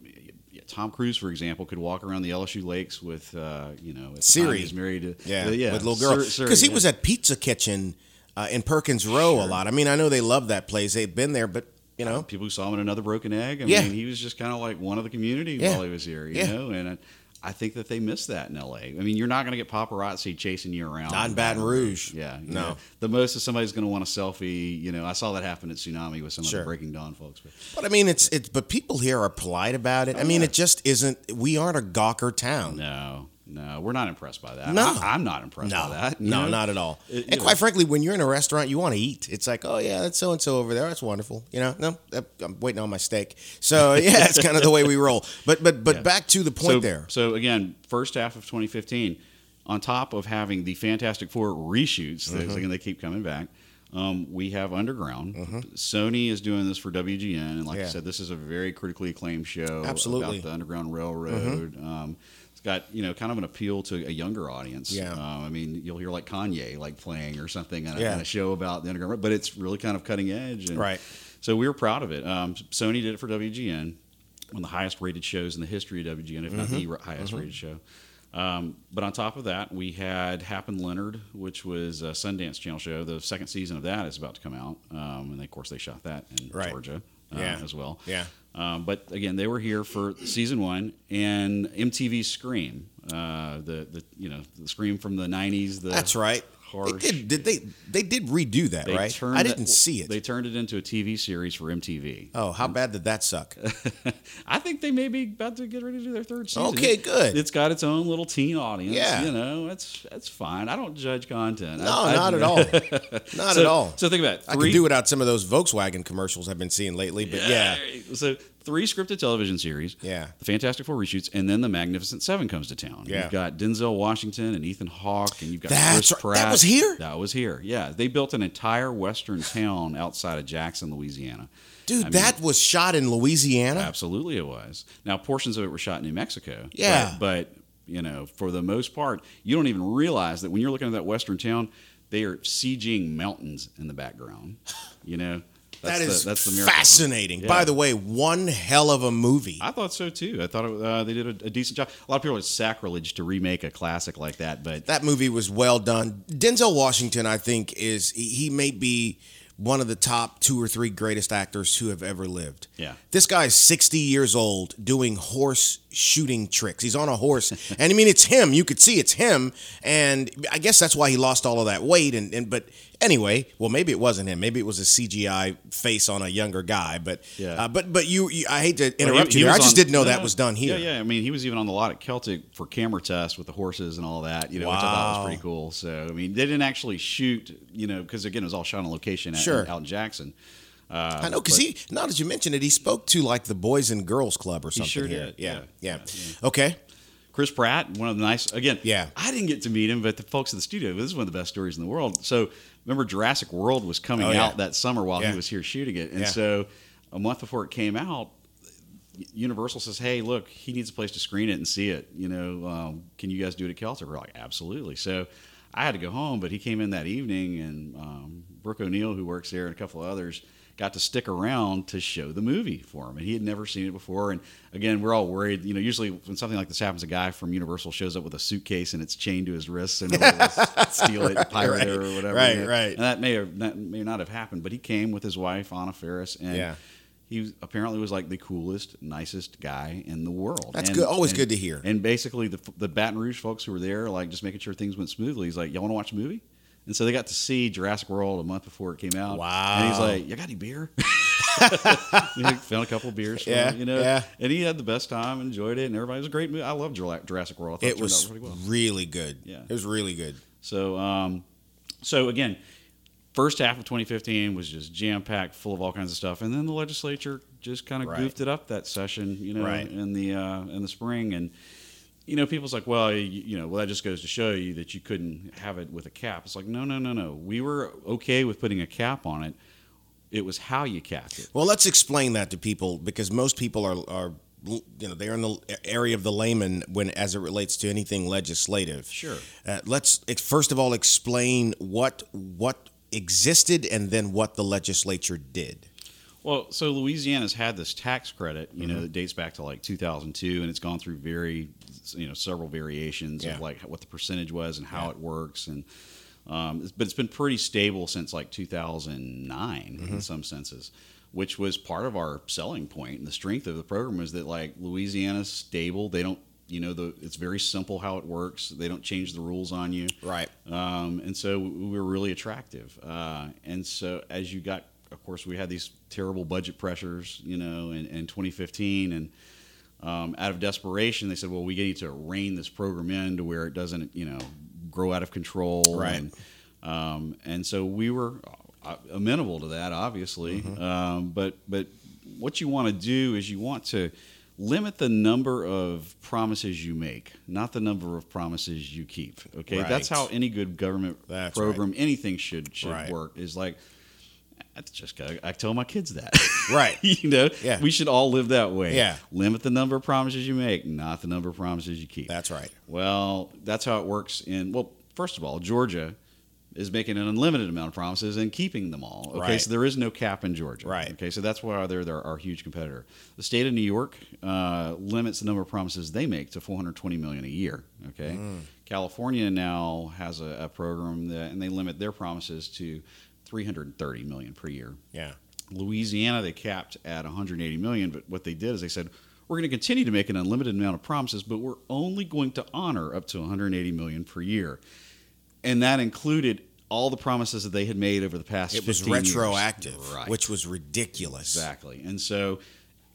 yeah, Tom Cruise, for example, could walk around the LSU lakes with, uh, you know, Suri. he was married to, Yeah, uh, yeah, with little girl. Because he yeah. was at Pizza Kitchen uh, in Perkins Rowe a lot. I mean, I know they love that place. They've been there, but you know, people who saw him in another broken egg. I Yeah. mean, he was just kind of like one of the community Yeah. while he was here, you Yeah. know. And I, I think that they miss that in L.A. I mean, you're not going to get paparazzi chasing you around. Not in Baton Rouge. Yeah, No. know. The most is somebody's going to want a selfie. You know, I saw that happen at Tsunami with some Sure. of the Breaking Dawn folks. But but I mean, it's it's. But people here are polite about it. I oh, mean, it just isn't. We aren't a gawker town. no, no, we're not impressed by that. No. I, am not impressed No, by that. no, know? not at all. It- and know. quite frankly, when you're in a restaurant, you want to eat. It's like, oh yeah, that's so and so over there. That's wonderful. You know, no, I'm waiting on my steak. So yeah, it's kind of the way we roll. But but but Yeah. back to the point so, there. So again, first half of 2015, on top of having the Fantastic Four reshoots, Mm-hmm. again they keep coming back. Um, we have Underground. Mm-hmm. Sony is doing this for WGN, and like I said, this is a very critically acclaimed show Absolutely. about the Underground Railroad. Um, it's got you know kind of an appeal to a younger audience. Yeah. Um, I mean, you'll hear like Kanye like playing or something on a, Yeah. in a show about the Underground, but it's really kind of cutting edge. And Right. So we were proud of it. Um, Sony did it for WGN, one of the highest rated shows in the history of WGN, if not the Mm-hmm. highest rated show. Um, but on top of that, we had Hap and Leonard, which was a Sundance Channel show. The second season of that is about to come out, um, and of course they shot that in Right. Georgia uh, Yeah. as well. Yeah. Um, but again, they were here for season one and MTV Scream, uh, the the you know the Scream from the '90s. The That's right. Harsh. They did, did they they did redo that, They right? I didn't see it. They turned it into a TV series for MTV. oh, how bad did that suck? I think they may be about to get ready to do their third season. Okay, good. It's got its own little teen audience. Yeah. you know, that's that's fine. I don't judge content. No, I, I- not at all. Not so, at all. So think about it. I Three, could do without some of those Volkswagen commercials I've been seeing lately, but yeah. So three scripted television series. Yeah. The Fantastic Four reshoots, and then the Magnificent Seven comes to town. Yeah. You've got Denzel Washington and Ethan Hawke, and you've got That's Chris right. That Pratt. was here? That was here. Yeah. They built an entire western town outside of Jackson, Louisiana. Dude, I mean- that was shot in Louisiana. Absolutely, it was. Now, portions of it were shot in New Mexico. Yeah. But, but, you know, for the most part, you don't even realize that when you're looking at that western town, they are CGing mountains in the background. You know, That the- that's the miracle. fascinating. Yeah. By the way, one hell of a movie. I thought so too. I thought it, uh, they did a, a decent job. A lot of people it's sacrilege to remake a classic like that, but that movie was well done. Denzel Washington, I think, is he, he may be one of the top two or three greatest actors who have ever lived. Yeah. This guy's 60 years old doing horse shooting tricks. He's on a horse. and I mean it's him. You could see it's him. And I guess that's why he lost all of that weight and, and but anyway, well maybe it wasn't him. Maybe it was a CGI face on a younger guy, but Yeah. uh, but but you, you I hate to Well, interrupt he- you. he there. I just on- didn't know no, that was done here. Yeah, yeah. I mean, he was even on the lot at Celtic for camera tests with the horses and all that. You know, which I thought was pretty cool. So, I mean, they didn't actually shoot. You know, because again, it was all shot on location at, Sure. out in Jackson. Uh, I know because he now that you mentioned it, he spoke to like the Boys and Girls Club or He something sure here. did, Yeah, yeah. yeah. Okay. Chris Pratt, one of the nice again. Yeah. I didn't get to meet him, but the folks in the studio. This is one of the best stories in the world. So remember, Jurassic World was coming Oh, yeah. out that summer while Yeah. he was here shooting it, and Yeah. so a month before it came out, Universal says, "Hey, look, he needs a place to screen it and see it. You know, um, can you guys do it at Celtic?" We're like, "Absolutely." So I had to go home, but he came in that evening, and um, Brooke O'Neill, who works there, and a couple of others got to stick around to show the movie for him, and he had never seen it before. And again, we're all worried. You know, usually when something like this happens, a guy from Universal shows up with a suitcase and it's chained to his wrist, and steal it, pirate it, or whatever. right, know. right. And that may or that may not have happened, but he came with his wife Anna Faris, and Yeah. he apparently was like the coolest, nicest guy in the world. That's And- good- always and- good to hear. And basically, the the Baton Rouge folks who were there, like just making sure things went smoothly. He's like, "Y'all want to watch a movie?" And so they got to see Jurassic World a month before it came out. Wow. And he's like, "You got any beer?" found a couple of beers. For Yeah, him, you know, yeah. and he had the best time, enjoyed it, and everybody it was a great movie. I love Jurassic World. I thought It was pretty well. really good. Yeah. It was really good. So, um, so again, first half of 2015 was just jam packed, full of all kinds of stuff, and then the legislature just kind of Right. goofed it up that session, you know, Right. in the uh, in the spring, and you know, people's like, well, you, you know, well, that just goes to show you that you couldn't have it with a cap. It's like, no, no, no, no. We were okay with putting a cap on it. It was how you capped it. Well, let's explain that to people because most people are are you know they're in the area of the layman when as it relates to anything legislative. Sure. Uh, let's first of all explain what what existed and then what the legislature did. Well, so Louisiana's had this tax credit, you Mm-hmm. know, that dates back to like 2002, and it's gone through very, you know, several variations Yeah. of like what the percentage was and how it works, and um, it's- but it's been pretty stable since like 2009 Mm-hmm. in some senses, which was part of our selling point and the strength of the program is that like Louisiana's stable. They don't, you know, the it's very simple how it works. They don't change the rules on you. Right. Um, and so we were really attractive. Uh, and so as you got, of course, we had these terrible budget pressures, you know, in, in 2015, and um, out of desperation, they said, "Well, we need to rein this program in to where it doesn't, you know, grow out of control." Right. And, um, and so we were uh, amenable to that, obviously. Um, but but what you want to do is you want to limit the number of promises you make, not the number of promises you keep. Okay, that's how any good government That's program, anything should should Right. work. Is like that's just I, I tell my kids that. Right. you know, Yeah. we should all live that way. Yeah. Limit the number of promises you make, not the number of promises you keep. That's right. Well, that's how it works in well, first of all, Georgia is making an unlimited amount of promises and keeping them all. Okay, Right. so there is no cap in Georgia. Right. Okay, so that's why they're, they're our huge competitor. The state of New York uh, limits the number of promises they make to 420 million a year. Okay, Mm. California now has a, a program that, and they limit their promises to 330 million per year. Yeah. Louisiana, they capped at 180 million, but what they did is they said, we're going to continue to make an unlimited amount of promises, but we're only going to honor up to 180 million per year. And that included all the promises that they had made over the past It was 15 years. retroactive, Right. which was ridiculous. Exactly. And so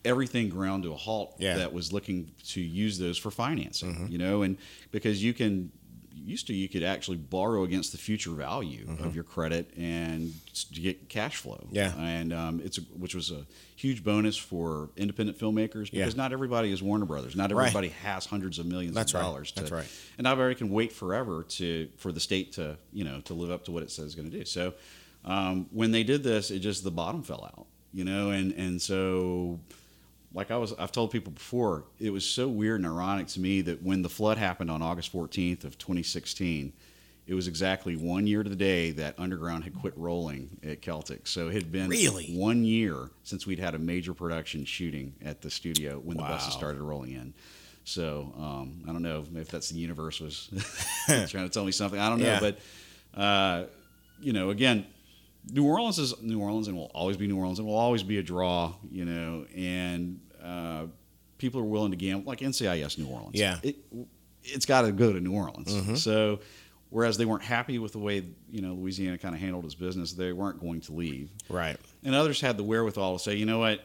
everything ground to a halt Yeah. Mm-hmm. that was looking to use those for financing, you know, and because you can used to you could actually borrow against the future value of your credit and get cash flow. Mm-hmm. Yeah. And um, it's a, which was a huge bonus for independent filmmakers because Yeah. not everybody is Warner Brothers. Not Right. everybody has hundreds of millions That's of right. dollars. To, That's right. And not everybody can wait forever to for the state to you know to live up to what it says it's going to do. So um, when they did this, it just the bottom fell out, you know, and and so like I was I've told people before, it was so weird and ironic to me that when the flood happened on August 14th of 2016, it was exactly one year to the day that Underground had quit rolling at Celtic. So it had been Really? one year since we'd had a major production shooting at the studio when the buses started rolling in. So um, I don't know if that's the universe was trying to tell me something. I don't know, Yeah. but uh, you know, again, New Orleans is New Orleans and will always be New Orleans and will always be a draw. You know, and uh, people are willing to gamble like NCIS New Orleans. Yeah. it, it's got to go to New Orleans. So. Whereas they weren't happy with the way you know Louisiana kind of handled its business, they weren't going to leave. Right. And others had the wherewithal to say, you know what,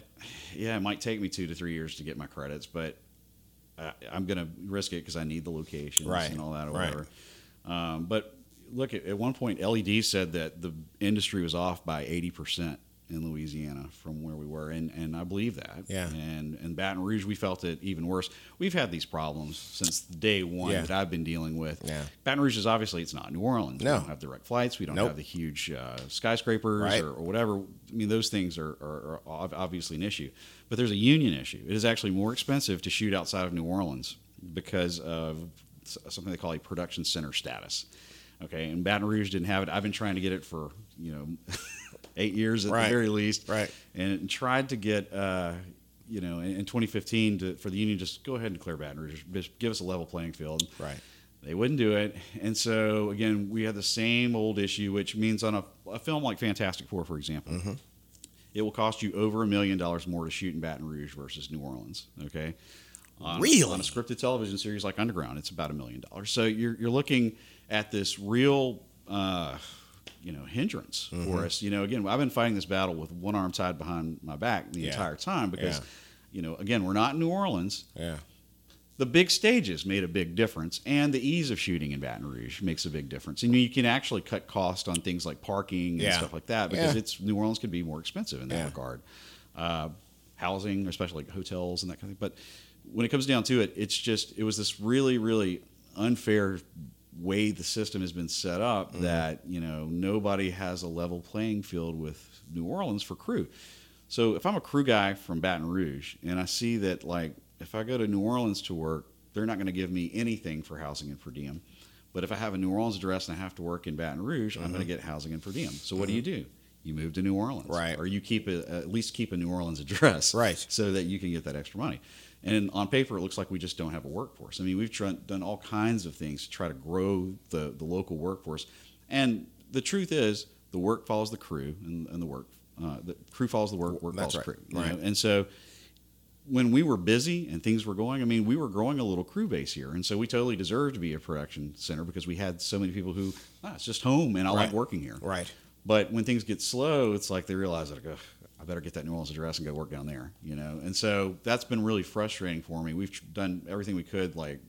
yeah, it might take me two to three years to get my credits, but I, I'm going to risk it because I need the locations Right, and all that or right. whatever. Um, but look, at, at one point, LED said that the industry was off by 80% in Louisiana from where we were, and, and I believe that. Yeah. And in Baton Rouge, we felt it even worse. We've had these problems since day one Yeah. that I've been dealing with. Yeah. Baton Rouge is obviously it's not New Orleans. No. We don't have direct flights. We don't Nope. have the huge uh, skyscrapers Right. or, or whatever. I mean, those things are, are, are obviously an issue. But there's a union issue. It is actually more expensive to shoot outside of New Orleans because of something they call a production center status. Okay, and Baton Rouge didn't have it. I've been trying to get it for you know eight years at Right. the very least, Right. And tried to get uh, you know in, in 2015 to, for the union just go ahead and clear Baton Rouge, just give us a level playing field. Right. They wouldn't do it, and so again, we had the same old issue, which means on a, a film like Fantastic Four, for example, Mm-hmm. it will cost you over a million dollars more to shoot in Baton Rouge versus New Orleans. Okay, on, Really? on a scripted television series like Underground, it's about a million dollars. So you're you're looking at this real. Uh, you know hindrance Mm-hmm. for us. You know, again, I've been fighting this battle with one arm tied behind my back the Yeah. entire time because, Yeah. you know, again, we're not in New Orleans. Yeah. The big stages made a big difference, and the ease of shooting in Baton Rouge makes a big difference. And you can actually cut cost on things like parking and Yeah. stuff like that because it's New Orleans can be more expensive in that regard. Uh, housing, especially like hotels and that kind of thing. But when it comes down to it, it's just it was this really, really unfair way the system has been set up Mm-hmm. that you know nobody has a level playing field with New Orleans for crew. So if I'm a crew guy from Baton Rouge and I see that like if I go to New Orleans to work, they're not going to give me anything for housing and per diem. But if I have a New Orleans address and I have to work in Baton Rouge, I'm going to get housing and per diem. So what do you do? You move to New Orleans, Mm-hmm. Right. Or you keep a, at least keep a New Orleans address, Right. So that you can get that extra money. And on paper, it looks like we just don't have a workforce. I mean, we've tried, done all kinds of things to try to grow the, the local workforce. And the truth is, the work follows the crew, and, and the work uh, the crew follows the work, work That's follows right. crew. Right. know? And so when we were busy and things were going, I mean, we were growing a little crew base here, and so we totally deserved to be a production center because we had so many people who, ah, it's just home, and I like working here. Right. But when things get slow, it's like they realize that, "Ugh, I better get that New Orleans address and go work down there, you know. And so that's been really frustrating for me. We've done everything we could, like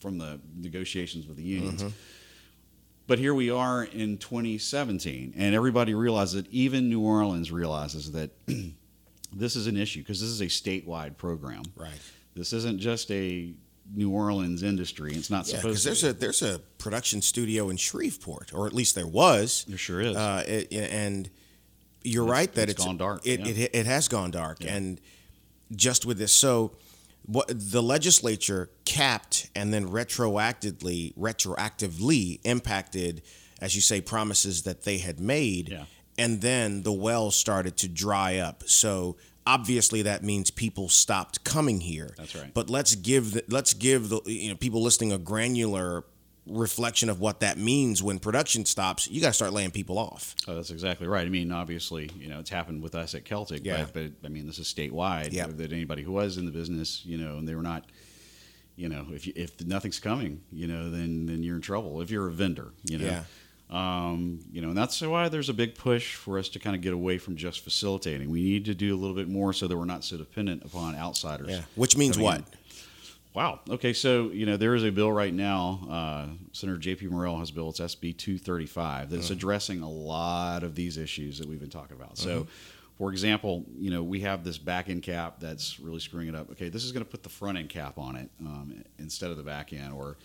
from the negotiations with the unions. But here we are in 2017, and everybody realizes that even New Orleans realizes that this is an issue because this is a statewide program. Right. This isn't just a New Orleans industry. It's not Yeah, supposed because to. there's a there's a production studio in Shreveport, or at least there was. There sure is. Uh, it, and you're It's- right that it's it's gone dark, It, yeah. it it has gone dark, and just with this, so what the legislature capped and then retroactively retroactively impacted, as you say, promises that they had made, Yeah. and then the well started to dry up. So obviously that means people stopped coming here. That's right. But let's give the, let's give the you know people listening a granular reflection of what that means when production stops. You got to start laying people off. Oh, that's exactly right. I mean, obviously, you know, it's happened with us at Celtic, Yeah. but, but I mean, this is statewide. Yeah. That anybody who was in the business, you know, and they were not, you know, if you, if nothing's coming, you know, then then you're in trouble. If you're a vendor, you know. Yeah. Um, you know, and that's why there's a big push for us to kind of get away from just facilitating. We need to do a little bit more so that we're not so dependent upon outsiders. Yeah. Which means what? Wow. Okay. So you know there is a bill right now. Uh, Senator J.P. Morrell has a bill. It's SB 235 that's addressing a lot of these issues that we've been talking about. So, for example, you know we have this back end cap that's really screwing it up. Okay, this is going to put the front end cap on it um, instead of the back end, or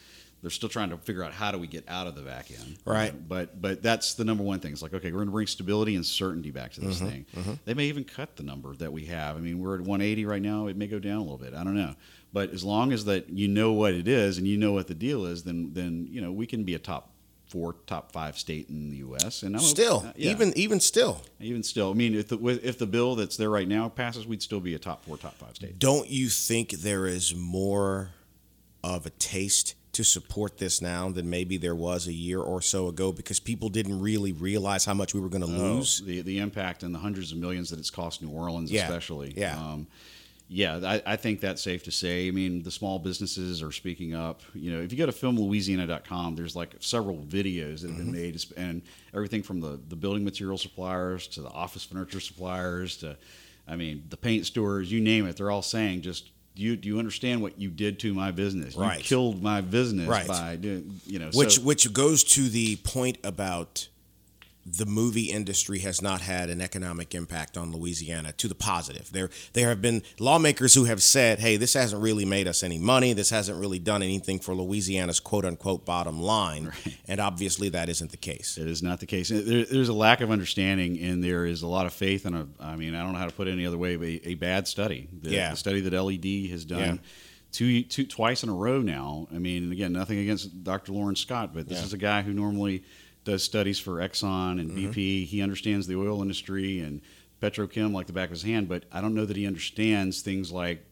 they're still trying to figure out how do we get out of the back end. Right. But but that's the number one thing. It's like okay, we're going to bring stability and certainty back to this thing. They may even cut the number that we have. I mean, we're at 180 right now. It may go down a little bit. I don't know. But as long as that you know what it is and you know what the deal is, then then you know we can be a top four, top five state in the U.S. And I'm Still, uh, yeah. even even still, even still, I mean, if the if the bill that's there right now passes, we'd still be a top four, top five state. don't you think there is more of a taste to support this now than maybe there was a year or so ago because people didn't really realize how much we were going to lose? Oh, the the impact and the hundreds of millions that it's cost New Orleans, Yeah. especially. Yeah. Um, yeah, I, I think that's safe to say. I mean, the small businesses are speaking up. You know, if you go to filmlouisiana.com, there's like several videos that have Mm-hmm. been made, and everything from the, the building material suppliers to the office furniture suppliers to, I mean, the paint stores, you name it. They're all saying just. Do you, do you understand what you did to my business? Right. You killed my business Right. by doing, you know, which so, which goes to the point about the movie industry has not had an economic impact on Louisiana to the positive. There there have been lawmakers who have said, "Hey, this hasn't really made us any money. This hasn't really done anything for Louisiana's quote unquote bottom line." And obviously that isn't the case. It is not the case. There, there's a lack of understanding, and there is a lot of faith in a. I mean, I don't know how to put it any other way, but a, a bad study. The, Yeah. the study that LED has done. Yeah. Two, two, twice in a row now. I mean, again, nothing against Dr. Loren Scott, but this Yeah. is a guy who normally does studies for Exxon and Mm-hmm. BP. He understands the oil industry and petrochem like the back of his hand, but I don't know that he understands things like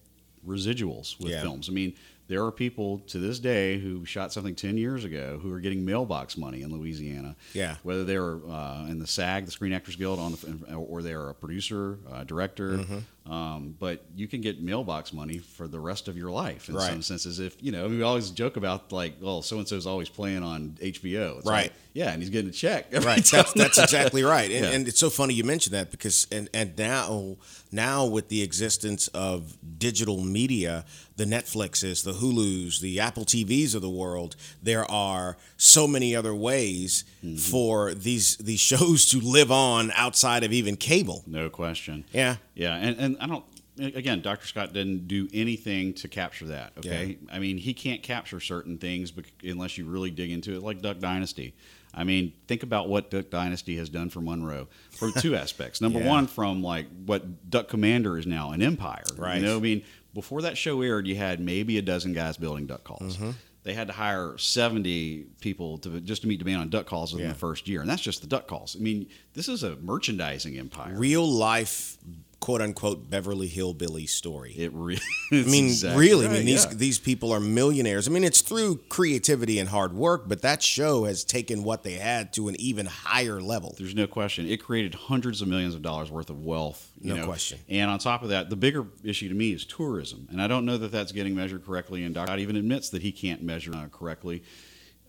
residuals with Yeah. films. I mean, there are people to this day who shot something 10 years ago who are getting mailbox money in Louisiana. Yeah. Whether they're uh, in the SAG, the Screen Actors Guild, on the, or they're a producer, uh, director, Mm-hmm. Um, but you can get mailbox money for the rest of your life in Right. some senses. If you know, we always joke about like, well, so and so's always playing on HBO, It's Right. like, yeah, and he's getting a check. Right. That's, that's exactly right. And, Yeah. and it's so funny you mentioned that because and and now now with the existence of digital media, the Netflixes, the Hulus, the Apple TVs of the world, there are so many other ways Mm-hmm. for these these shows to live on outside of even cable. No question. Yeah. Yeah, and, and I don't. Again, Dr. Scott didn't do anything to capture that. Okay, I mean he can't capture certain things unless you really dig into it, like Duck Dynasty. I mean, think about what Duck Dynasty has done for Monroe for two aspects. Number Yeah. one, from like what Duck Commander is now an empire. Right. You know, I mean, before that show aired, you had maybe a dozen guys building duck calls. Mm-hmm. They had to hire seventy people to just to meet demand on duck calls within Yeah. the first year, and that's just the duck calls. I mean, this is a merchandising empire. Real life quote unquote Beverly Hillbilly story. It really. I mean, exactly really, I mean these yeah. these people are millionaires. I mean, it's through creativity and hard work, but that show has taken what they had to an even higher level. There's no question. It created hundreds of millions of dollars worth of wealth. No know. question. And on top of that, the bigger issue to me is tourism, and I don't know that that's getting measured correctly. And Doc even admits that he can't measure uh, correctly.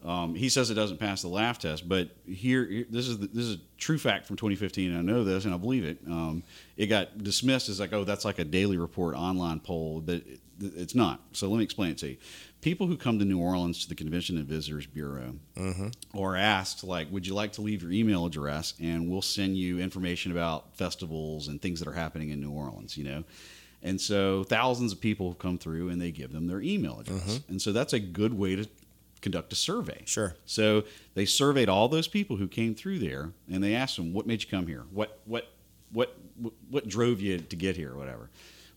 Um, he says it doesn't pass the laugh test, but here, this is the, this is a true fact from 2015. And I know this, and I believe it. Um, it got dismissed as like, oh, that's like a daily report online poll, but it, it's not. So let me explain it to you. People who come to New Orleans to the Convention and Visitors Bureau or asked, like, would you like to leave your email address, and we'll send you information about festivals and things that are happening in New Orleans, you know. And so thousands of people have come through and they give them their email address. And so that's a good way to conduct a survey. Sure. So they surveyed all those people who came through there, and they asked them, "What made you come here? What what what what drove you to get here? Or whatever."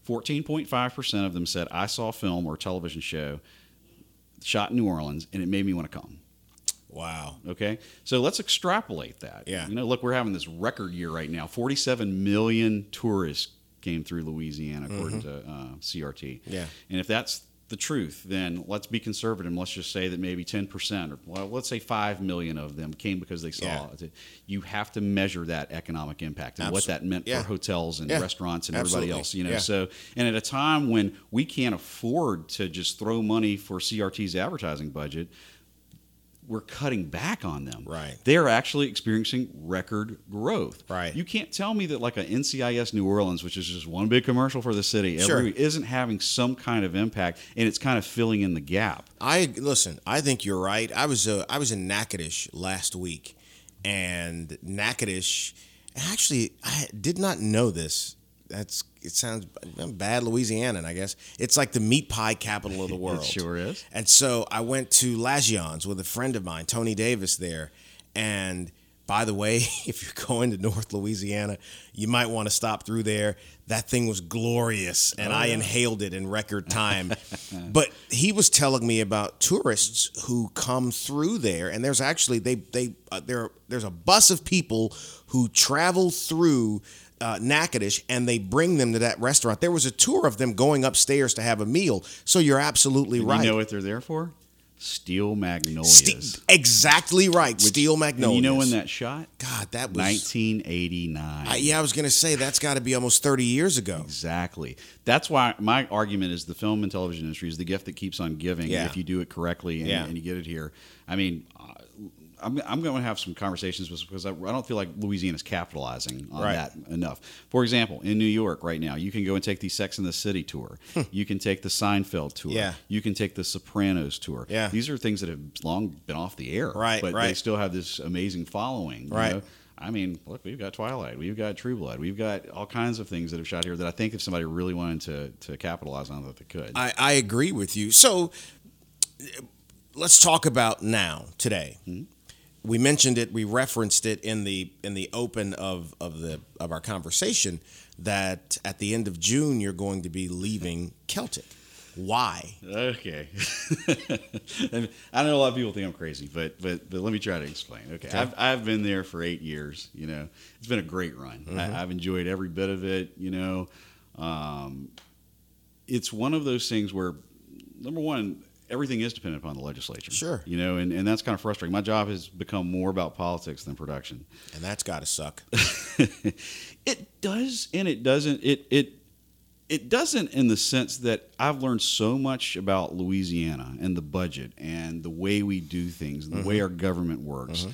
Fourteen point five percent of them said, "I saw a film or a television show shot in New Orleans, and it made me want to come." Wow. Okay, so let's extrapolate that. Yeah. You know, look, we're having this record year right now. Forty-seven million tourists came through Louisiana, according to uh, CRT. Mm-hmm. Yeah. And if that's the truth, then let's be conservative. Let's just say that maybe ten percent, or well, let's say five million of them came because they saw Yeah. it. You have to measure that economic impact and what that meant yeah. for hotels and Yeah. restaurants and Absolutely. everybody else. You know, so and at a time when we can't afford to just throw money for CRT's advertising budget, we're cutting back on them. Right. They're actually experiencing record growth. Right. You can't tell me that like a NCIS New Orleans, which is just one big commercial for the city, Sure. every, isn't having some kind of impact and it's kind of filling in the gap. I listen. I think you're right. I was uh, I was in Natchitoches last week, and Natchitoches. Actually, I did not know this. That's it sounds bad, Louisianan. I guess it's like the meat pie capital of the world. it sure is. And so I went to Lasyone's with a friend of mine, Tony Davis, there. And by the way, if you're going to North Louisiana, you might want to stop through there. That thing was glorious, and I inhaled it in record time. but he was telling me about tourists who come through there, and there's actually they they uh, there there's a bus of people who travel through uh, Natchitoches and they bring them to that restaurant. There was a tour of them going upstairs to have a meal. So you're absolutely And right. You know what they're there for? Steel Magnolias. Ste- exactly right. Steel Magnolias. you know when that shot? God, that was 1989. I, yeah, I was gonna say that's got to be almost thirty years ago. Exactly. That's why my argument is the film and television industry is the gift that keeps on giving Yeah. if you do it correctly and, Yeah. and you get it here. I mean, uh, I'm, I'm going to have some conversations with because I, I don't feel like Louisiana's capitalizing on Right. that enough. For example, in New York right now, you can go and take the Sex and the City tour. you can take the Seinfeld tour. Hmm. Yeah. You can take the Sopranos tour. Yeah. These are things that have long been off the air. Right, But they still have this amazing following. you Right. know? I mean, look, we've got Twilight, we've got True Blood, we've got all kinds of things that have shot here that I think if somebody really wanted to, to capitalize on, that they could. I, I agree with you. So let's talk about now today. We mentioned it. We referenced it in the in the open of of the of our conversation that at the end of June you're going to be leaving Celtic. Why? okay. I know a lot of people think I'm crazy, but but but let me try to explain. Okay, I've I've been there for eight years. You know, it's been a great run. I, I've enjoyed every bit of it. You know, um, it's one of those things where number one. Everything is dependent upon the legislature. Sure. You know, and, and that's kind of frustrating. My job has become more about politics than production. And that's got to suck. it does and it doesn't. It it it doesn't in the sense that I've learned so much about Louisiana and the budget and the way we do things, and the way our government works.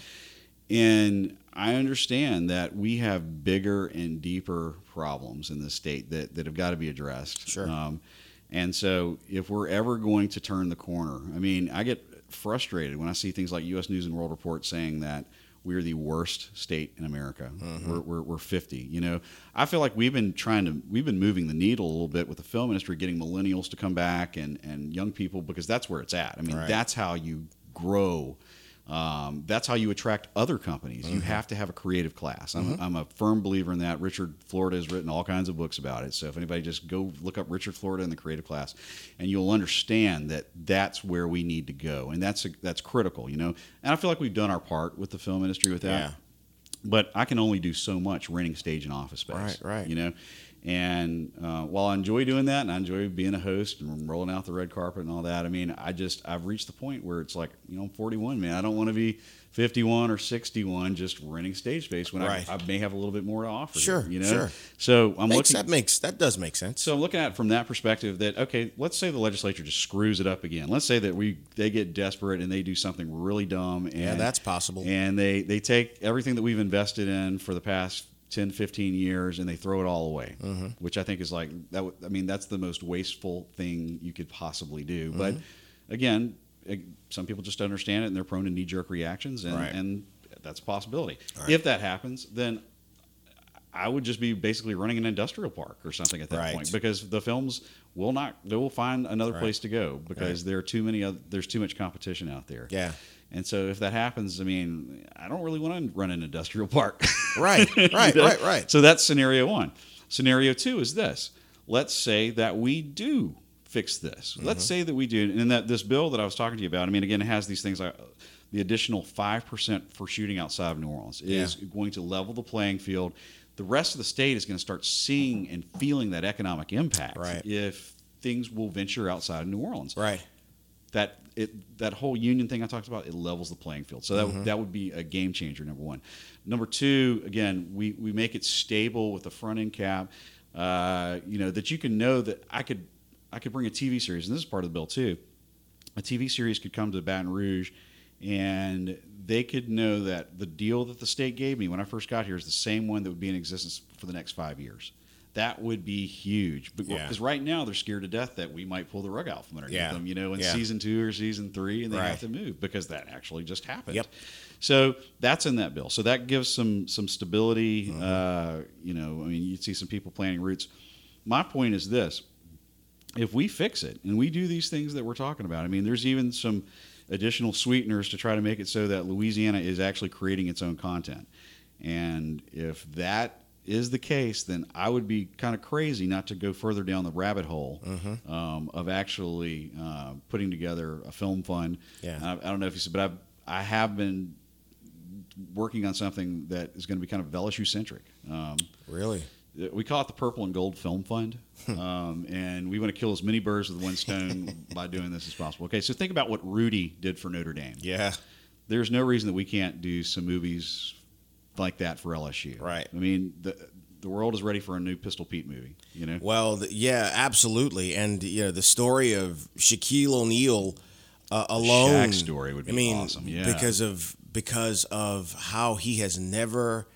And I understand that we have bigger and deeper problems in this state that, that have got to be addressed. Sure. Um, and so if we're ever going to turn the corner, I mean, I get frustrated when I see things like U.S. News and World Report saying that we're the worst state in America. Mm-hmm. We're, we're, we're 50. You know, I feel like we've been trying to, we've been moving the needle a little bit with the film industry, getting millennials to come back and, and young people because that's where it's at. I mean, Right. that's how you grow. Um, that's how you attract other companies. You have to have a creative class. I'm, I'm a firm believer in that. Richard Florida has written all kinds of books about it. So if anybody just go look up Richard Florida and the creative class, and you'll understand that that's where we need to go, and that's that's critical. You know, and I feel like we've done our part with the film industry with that Yeah. but I can only do so much renting stage and office space. Right, right. You know, and uh, while I enjoy doing that, and I enjoy being a host and rolling out the red carpet and all that, I mean, I just I've reached the point where it's like, you know, I'm 41, man. I don't want to be 51 or 61 just renting stage space when Right. I, I may have a little bit more to offer. Sure, you know. sure. So I'm Makes, looking. that makes that does make sense. So I'm looking at it from that perspective that okay, let's say the legislature just screws it up again. Let's say that we they get desperate and they do something really dumb. And, Yeah, that's possible. And they they take everything that we've invested in for the past 10, 15 years and they throw it all away, Mm-hmm. which I think is like that. I mean, that's the most wasteful thing you could possibly do. But Mm-hmm. again, eh, some people just don't understand it and they're prone to knee jerk reactions, and, Right. and that's a possibility. If that happens, then I would just be basically running an industrial park or something at that Right. point because the films will not they will find another Right. place to go because there are too many other, there's too much competition out there. Yeah. And so if that happens, I mean, I don't really want to run an industrial park. Right, right, You know? right, right. So that's scenario 1. Scenario 2 is this. Let's say that we do fix this. Mm-hmm. Let's say that we do and that this bill that I was talking to you about, I mean again it has these things like the additional 5% for shooting outside of New Orleans is going to level the playing field. The rest of the state is going to start seeing and feeling that economic impact Right. if things will venture outside of New Orleans. Right. That it that whole union thing I talked about it levels the playing field. So that Mm-hmm. that would be a game changer. Number one. Number two, again, we we make it stable with the front end cap. Uh, you know that you can know that I could I could bring a TV series, and this is part of the bill too. A TV series could come to Baton Rouge, and they could know that the deal that the state gave me when I first got here is the same one that would be in existence for the next five years. That would be huge Yeah. because right now they're scared to death that we might pull the rug out from underneath Yeah. them, you know, in Yeah. season two or season three, and they Right. have to move because that actually just happened. Yep. So that's in that bill. So that gives some some stability. Mm-hmm. Uh, you know, I mean, you'd see some people planting roots. My point is this: if we fix it and we do these things that we're talking about, I mean, there's even some additional sweeteners to try to make it so that Louisiana is actually creating its own content. And if that is the case, then I would be kind of crazy not to go further down the rabbit hole Mm-hmm. um, of actually uh, putting together a film fund. Yeah. I, I don't know if you said, but I've, I have been working on something that is going to be kind of LSU centric. Um, Really. we call it the Purple and Gold Film Fund, um, and we want to kill as many birds with one stone by doing this as possible. Okay, so think about what Rudy did for Notre Dame. Yeah. There's no reason that we can't do some movies like that for LSU. Right. I mean, the the world is ready for a new Pistol Pete movie. You know. Well, th- yeah, absolutely. And you know, the story of Shaquille O'Neal uh, alone. Shaq story would be I mean, awesome, yeah. because of because of how he has never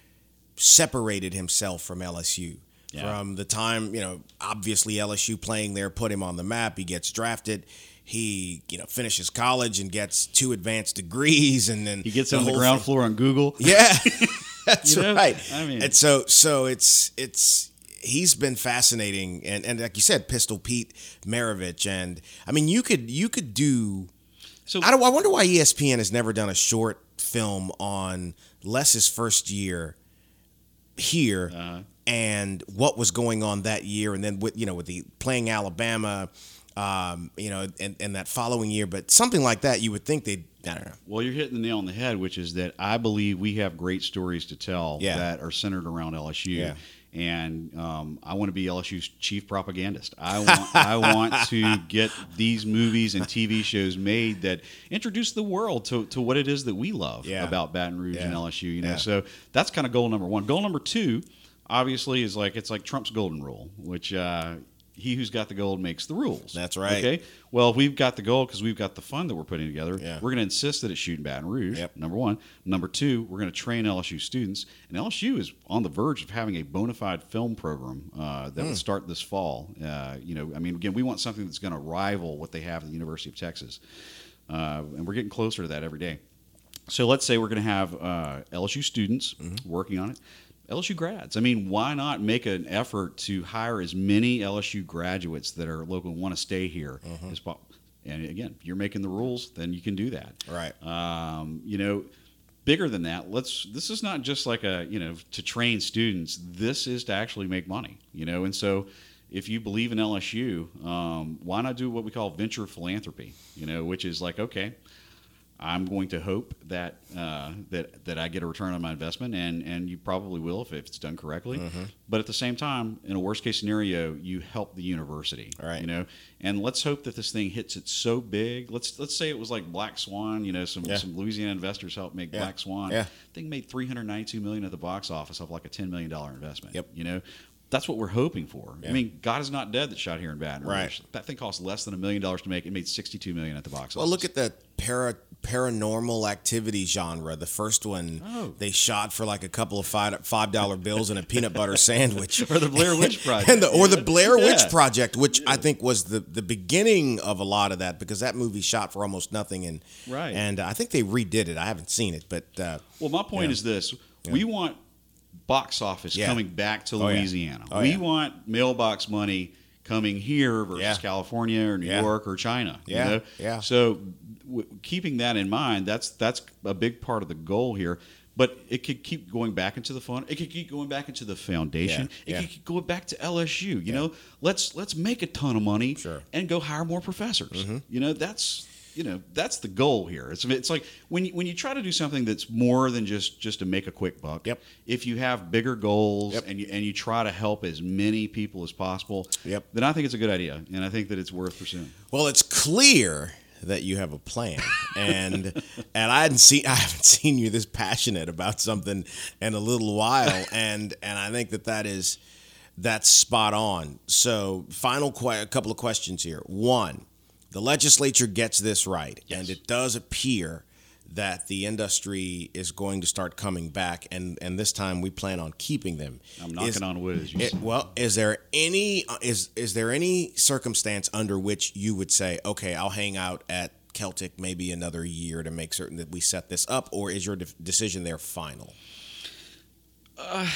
separated himself from LSU. Yeah. From the time you know, obviously LSU playing there put him on the map. He gets drafted. He you know finishes college and gets two advanced degrees, and then He gets on the whole ground thing- floor on Google. yeah, that's You know? right. I mean- and so so it's it's he's been fascinating, and and like you said, Pistol Pete Maravich, and I mean you could you could do. So I don't. I wonder why ESPN has never done a short film on Les's first year here Uh-huh. and what was going on that year, and then with you know with the playing Alabama. Um, you know, and, and that following year, but something like that, you would think they'd, I don't know. Well, you're hitting the nail on the head, which is that I believe we have great stories to tell Yeah. that are centered around LSU. Yeah. And um, I want to be LSU's chief propagandist. I want, I want to get these movies and TV shows made that introduce the world to, to what it is that we love Yeah. about Baton Rouge and LSU. You know, so that's kind of goal number one. Goal number two, obviously, is like it's like Trump's golden rule, which uh, he who's got the gold makes the rules. That's right. Okay. Well, if we've got the gold because we've got the fund that we're putting together. Yeah. We're going to insist that it's shooting Baton Rouge. Yep. Number one. Number two, we're going to train LSU students, and LSU is on the verge of having a bona fide film program uh, that Hmm. will start this fall. Uh, you know, I mean, again, we want something that's going to rival what they have at the University of Texas, uh, and we're getting closer to that every day. So let's say we're going to have uh, LSU students Mm-hmm. working on it. LSU grads. I mean, why not make an effort to hire as many LSU graduates that are local and want to stay here Mm-hmm. as possible? And again, you're making the rules, then you can do that. Right. Um, you know, bigger than that. Let's. This is not just like a you know to train students. This is to actually make money. You know, and so if you believe in LSU, um, why not do what we call venture philanthropy? You know, which is like okay. I'm going to hope that uh, that that I get a return on my investment, and and you probably will if if it's done correctly. Mm-hmm. But at the same time, in a worst case scenario, you help the university. Right. You know, and let's hope that this thing hits it so big. Let's let's say it was like Black Swan. You know, some Yeah. some Louisiana investors helped make Yeah. Black Swan. Yeah. thing made 392 million at the box office of like a 10 million dollar investment. Yep. You know. That's what we're hoping for. Yeah. I mean, God is not dead that shot here in Baton Rouge. Right. That thing cost less than a million dollars to make. It made 62 million at the box Well, look at that para paranormal activity genre. The first one Oh. they shot for like a couple of five five dollar bills and a peanut butter sandwich, Or the Blair Witch Project, and the, or the yeah. Blair Witch Yeah. Project, which I think was the the beginning of a lot of that because that movie shot for almost nothing, and Right. and I think they redid it. I haven't seen it, but uh, Well, my point Yeah. is this: we want box office Yeah. coming back to Oh, yeah. Louisiana. Oh, we yeah. want mailbox money coming here versus Yeah. California or New Yeah. York or China. you Yeah, know? yeah. So, w- keeping that in mind, that's that's a big part of the goal here. But it could keep going back into the fund. It could keep going back into the foundation. Yeah, yeah. It could keep going back to LSU. You know, let's let's make a ton of money Sure. Mm-hmm. and go hire more professors. You know, that's you know that's the goal here. It's it's like when you, when you try to do something that's more than just just to make a quick buck. Yep. If you have bigger goals Yep. and you and you try to help as many people as possible. Yep. Then I think it's a good idea, and I think that it's worth pursuing. Well, it's clear that you have a plan, and and I hadn't seen I haven't seen you this passionate about something in a little while, and and I think that that is that's spot on. So, final que- a couple of questions here. One, the legislature gets this right, and it does appear that the industry is going to start coming back, and and this time we plan on keeping them. I'm knocking Is- on wood. As you it- well, is there any uh, is is there any circumstance under which you would say, okay, I'll hang out at Celtic maybe another year to make certain that we set this up, or is your de- decision there final? Uh,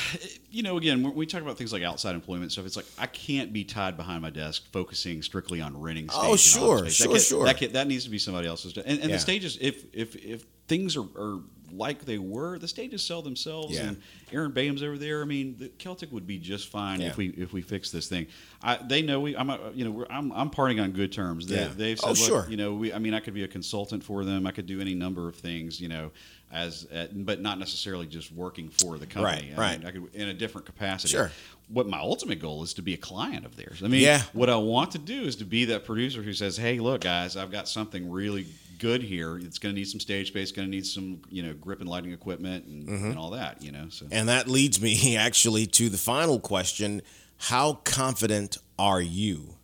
you know, again, when we talk about things like outside employment stuff, it's like I can't be tied behind my desk focusing strictly on renting. Oh, sure, sure, that can- sure. That, can- that needs to be somebody else's. And, and Yeah. the stages, if if if things are, are like they were, the stages sell themselves. Yeah. And Aaron Baham's over there. I mean, the Celtic would be just fine Yeah. if we if we fix this thing. I, they know we. I'm a, you know we're, I'm I'm parting on good terms. They, Yeah. They've oh, said, Oh, look, sure. you know, we. I mean, I could be a consultant for them. I could do any number of things. You know. As, at, but not necessarily just working for the company. Right, I mean, right. I could in a different capacity. Sure. What my ultimate goal is to be a client of theirs. I mean, Yeah. what I want to do is to be that producer who says, "Hey, look, guys, I've got something really good here. It's going to need some stage space. Going to need some, you know, grip and lighting equipment and, Mm-hmm. and all that. You know, so And that leads me actually to the final question: How confident are you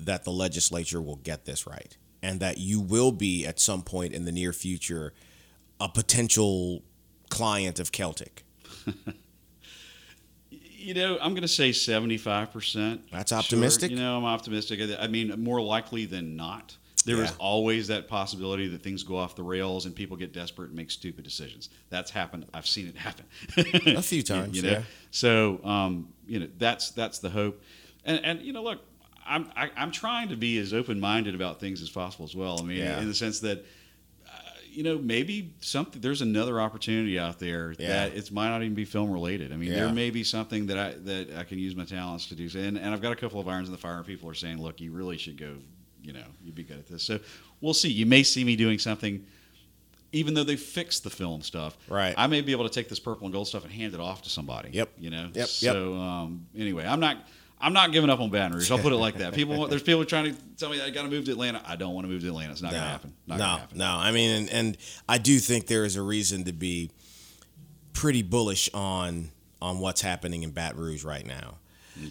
that the legislature will get this right, and that you will be at some point in the near future a potential client of Celtic? you know, I'm going to say 75 percent. That's optimistic. You know, I'm optimistic. I mean, more likely than not. There is Yeah. always that possibility that things go off the rails and people get desperate and make stupid decisions. That's happened. I've seen it happen A few times, You know, yeah. so um, you know that's that's the hope. And and you know, look, I'm I, I'm trying to be as open minded about things as possible as well. I mean, Yeah. in the sense that. You know, maybe something. There's another opportunity out there Yeah. that it might not even be film related. I mean, Yeah. there may be something that I that I can use my talents to do. And and I've got a couple of irons in the fire, and people are saying, "Look, you really should go. You know, you'd be good at this." So we'll see. You may see me doing something, even though they fixed the film stuff. Right. I may be able to take this purple and gold stuff and hand it off to somebody. Yep. You know. Yep, yep. So um, anyway, I'm not. I'm not giving up on Baton Rouge. I'll put it like that. People, there's people trying to tell me I got to move to Atlanta. I don't want to move to Atlanta. It's not going to happen. Not no, gonna happen. no. I mean, and, and I do think there is a reason to be pretty bullish on on what's happening in Baton Rouge right now.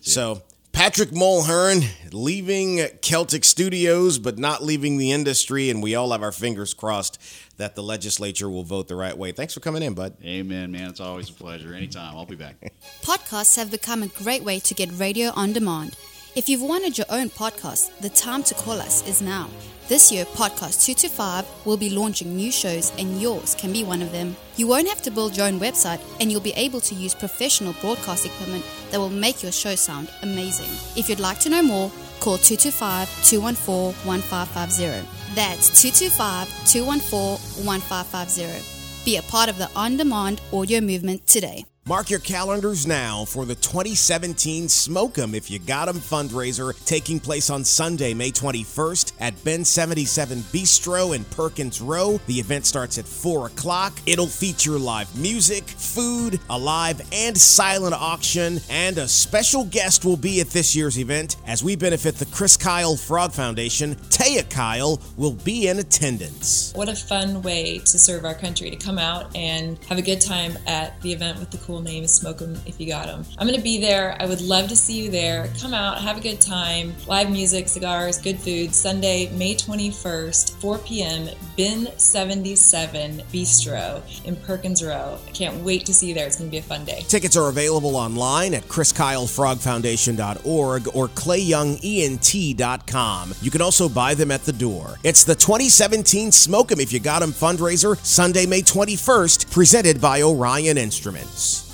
So, Patrick Mulhern leaving Celtic Studios, but not leaving the industry, and we all have our fingers crossed that the legislature will vote the right way. Thanks for coming in, bud. Amen, man. It's always a pleasure. Anytime. I'll be back. Podcasts have become a great way to get radio on demand. If you've wanted your own podcast, the time to call us is now. This year, Podcast 225 will be launching new shows, and yours can be one of them. You won't have to build your own website, and you'll be able to use professional broadcast equipment that will make your show sound amazing. If you'd like to know more, call 225 214 1550. That's 225 214 1550. Be a part of the on demand audio movement today. Mark your calendars now for the 2017 Smoke 'em If You Got 'em fundraiser taking place on Sunday, May 21st at Bin 77 Bistro in Perkins Rowe. The event starts at 4 o'clock. It'll feature live music, food, a live and silent auction, and a special guest will be at this year's event as we benefit the Chris Kyle Frog Foundation. Taya Kyle will be in attendance. What a fun way to serve our country to come out and have a good time at the event with the cool name is Smoke 'em if you got 'em. I'm going to be there. I would love to see you there. Come out, have a good time. Live music, cigars, good food. Sunday, May 21st, 4 p.m. Bin 77 Bistro in Perkins Rowe. I can't wait to see you there. It's going to be a fun day. Tickets are available online at chriskylefrogfoundation.org or clayyoungent.com. You can also buy them at the door. It's the 2017 Smoke 'em If You Got 'em fundraiser, Sunday, May 21st, presented by Orion Instruments.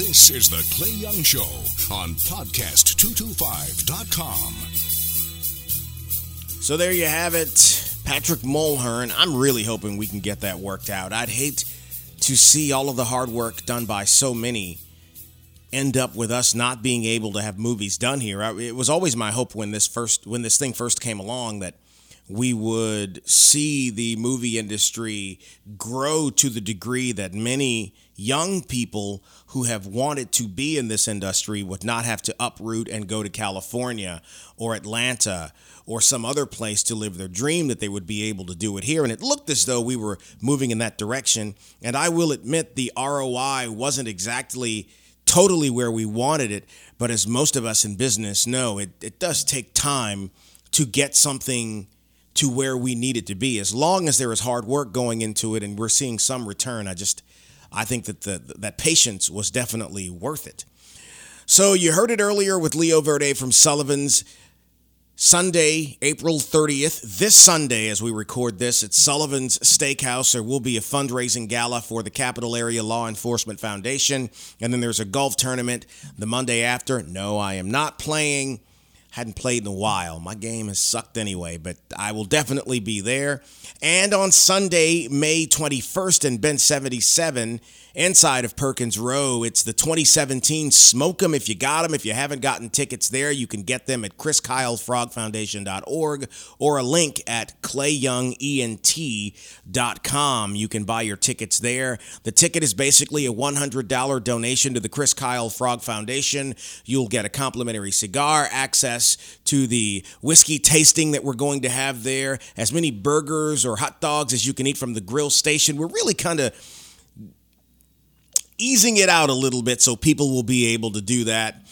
This is the Clay Young Show on podcast225.com. So there you have it, Patrick Mulhern. I'm really hoping we can get that worked out. I'd hate to see all of the hard work done by so many end up with us not being able to have movies done here. I- It was always my hope when this first when this thing first came along that we would see the movie industry grow to the degree that many young people who have wanted to be in this industry would not have to uproot and go to California or Atlanta or some other place to live their dream, that they would be able to do it here. And it looked as though we were moving in that direction. And I will admit the ROI wasn't exactly totally where we wanted it, but as most of us in business know, it, it does take time to get something to where we need it to be. As long as there is hard work going into it and we're seeing some return, I just I think that the that patience was definitely worth it. So you heard it earlier with Leo Verde from Sullivan's Sunday, April 30th. This Sunday, as we record this, at Sullivan's Steakhouse, there will be a fundraising gala for the Capital Area Law Enforcement Foundation. And then there's a golf tournament the Monday after. No, I am not playing. Hadn't played in a while. My game has sucked anyway, but I will definitely be there. And on Sunday, May 21st in Bin 77, inside of Perkins Rowe, it's the 2017 Smoke 'em if you got 'em. If you haven't gotten tickets there, you can get them at chriskylefrogfoundation.org or a link at clayyoungent.com. You can buy your tickets there. The ticket is basically a $100 donation to the Chris Kyle Frog Foundation. You'll get a complimentary cigar, access to the whiskey tasting that we're going to have there, as many burgers or hot dogs as you can eat from the grill station. We're really kind of easing it out a little bit so people will be able to do that.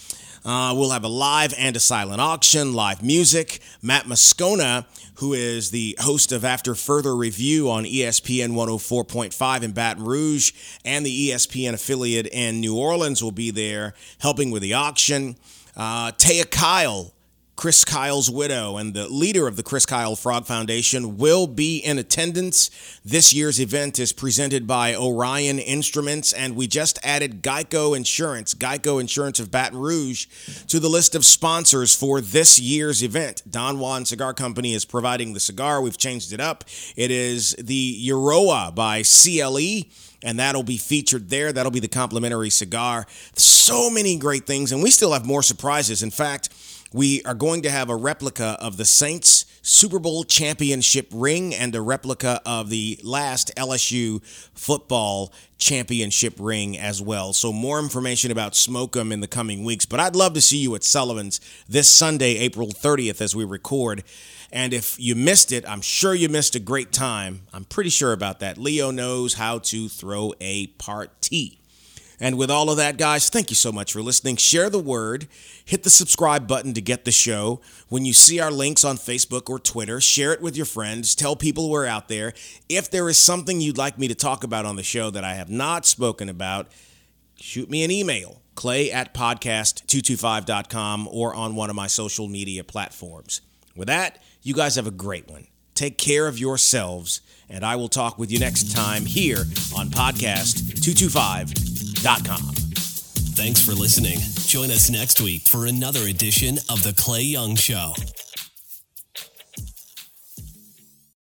Uh, we'll have a live and a silent auction, live music. Matt Moscona, who is the host of After Further Review on ESPN 104.5 in Baton Rouge and the ESPN affiliate in New Orleans, will be there helping with the auction. Uh, Taya Kyle, Chris Kyle's widow and the leader of the Chris Kyle Frog Foundation will be in attendance. This year's event is presented by Orion Instruments, and we just added Geico Insurance, Geico Insurance of Baton Rouge, to the list of sponsors for this year's event. Don Juan Cigar Company is providing the cigar. We've changed it up. It is the Eiroa by CLE and that'll be featured there. That'll be the complimentary cigar. So many great things, and we still have more surprises. In fact, we are going to have a replica of the Saints Super Bowl championship ring and a replica of the last LSU football championship ring as well. So more information about Smoke 'em in the coming weeks. But I'd love to see you at Sullivan's this Sunday, April 30th, as we record. And if you missed it, I'm sure you missed a great time. I'm pretty sure about that. Leo knows how to throw a party. And with all of that, guys, thank you so much for listening. Share the word, hit the subscribe button to get the show. When you see our links on Facebook or Twitter, share it with your friends. Tell people we're out there. If there is something you'd like me to talk about on the show that I have not spoken about, shoot me an email, clay at podcast225.com or on one of my social media platforms. With that, you guys have a great one. Take care of yourselves, and I will talk with you next time here on podcast225.com. Thanks for listening. Join us next week for another edition of The Clay Young Show.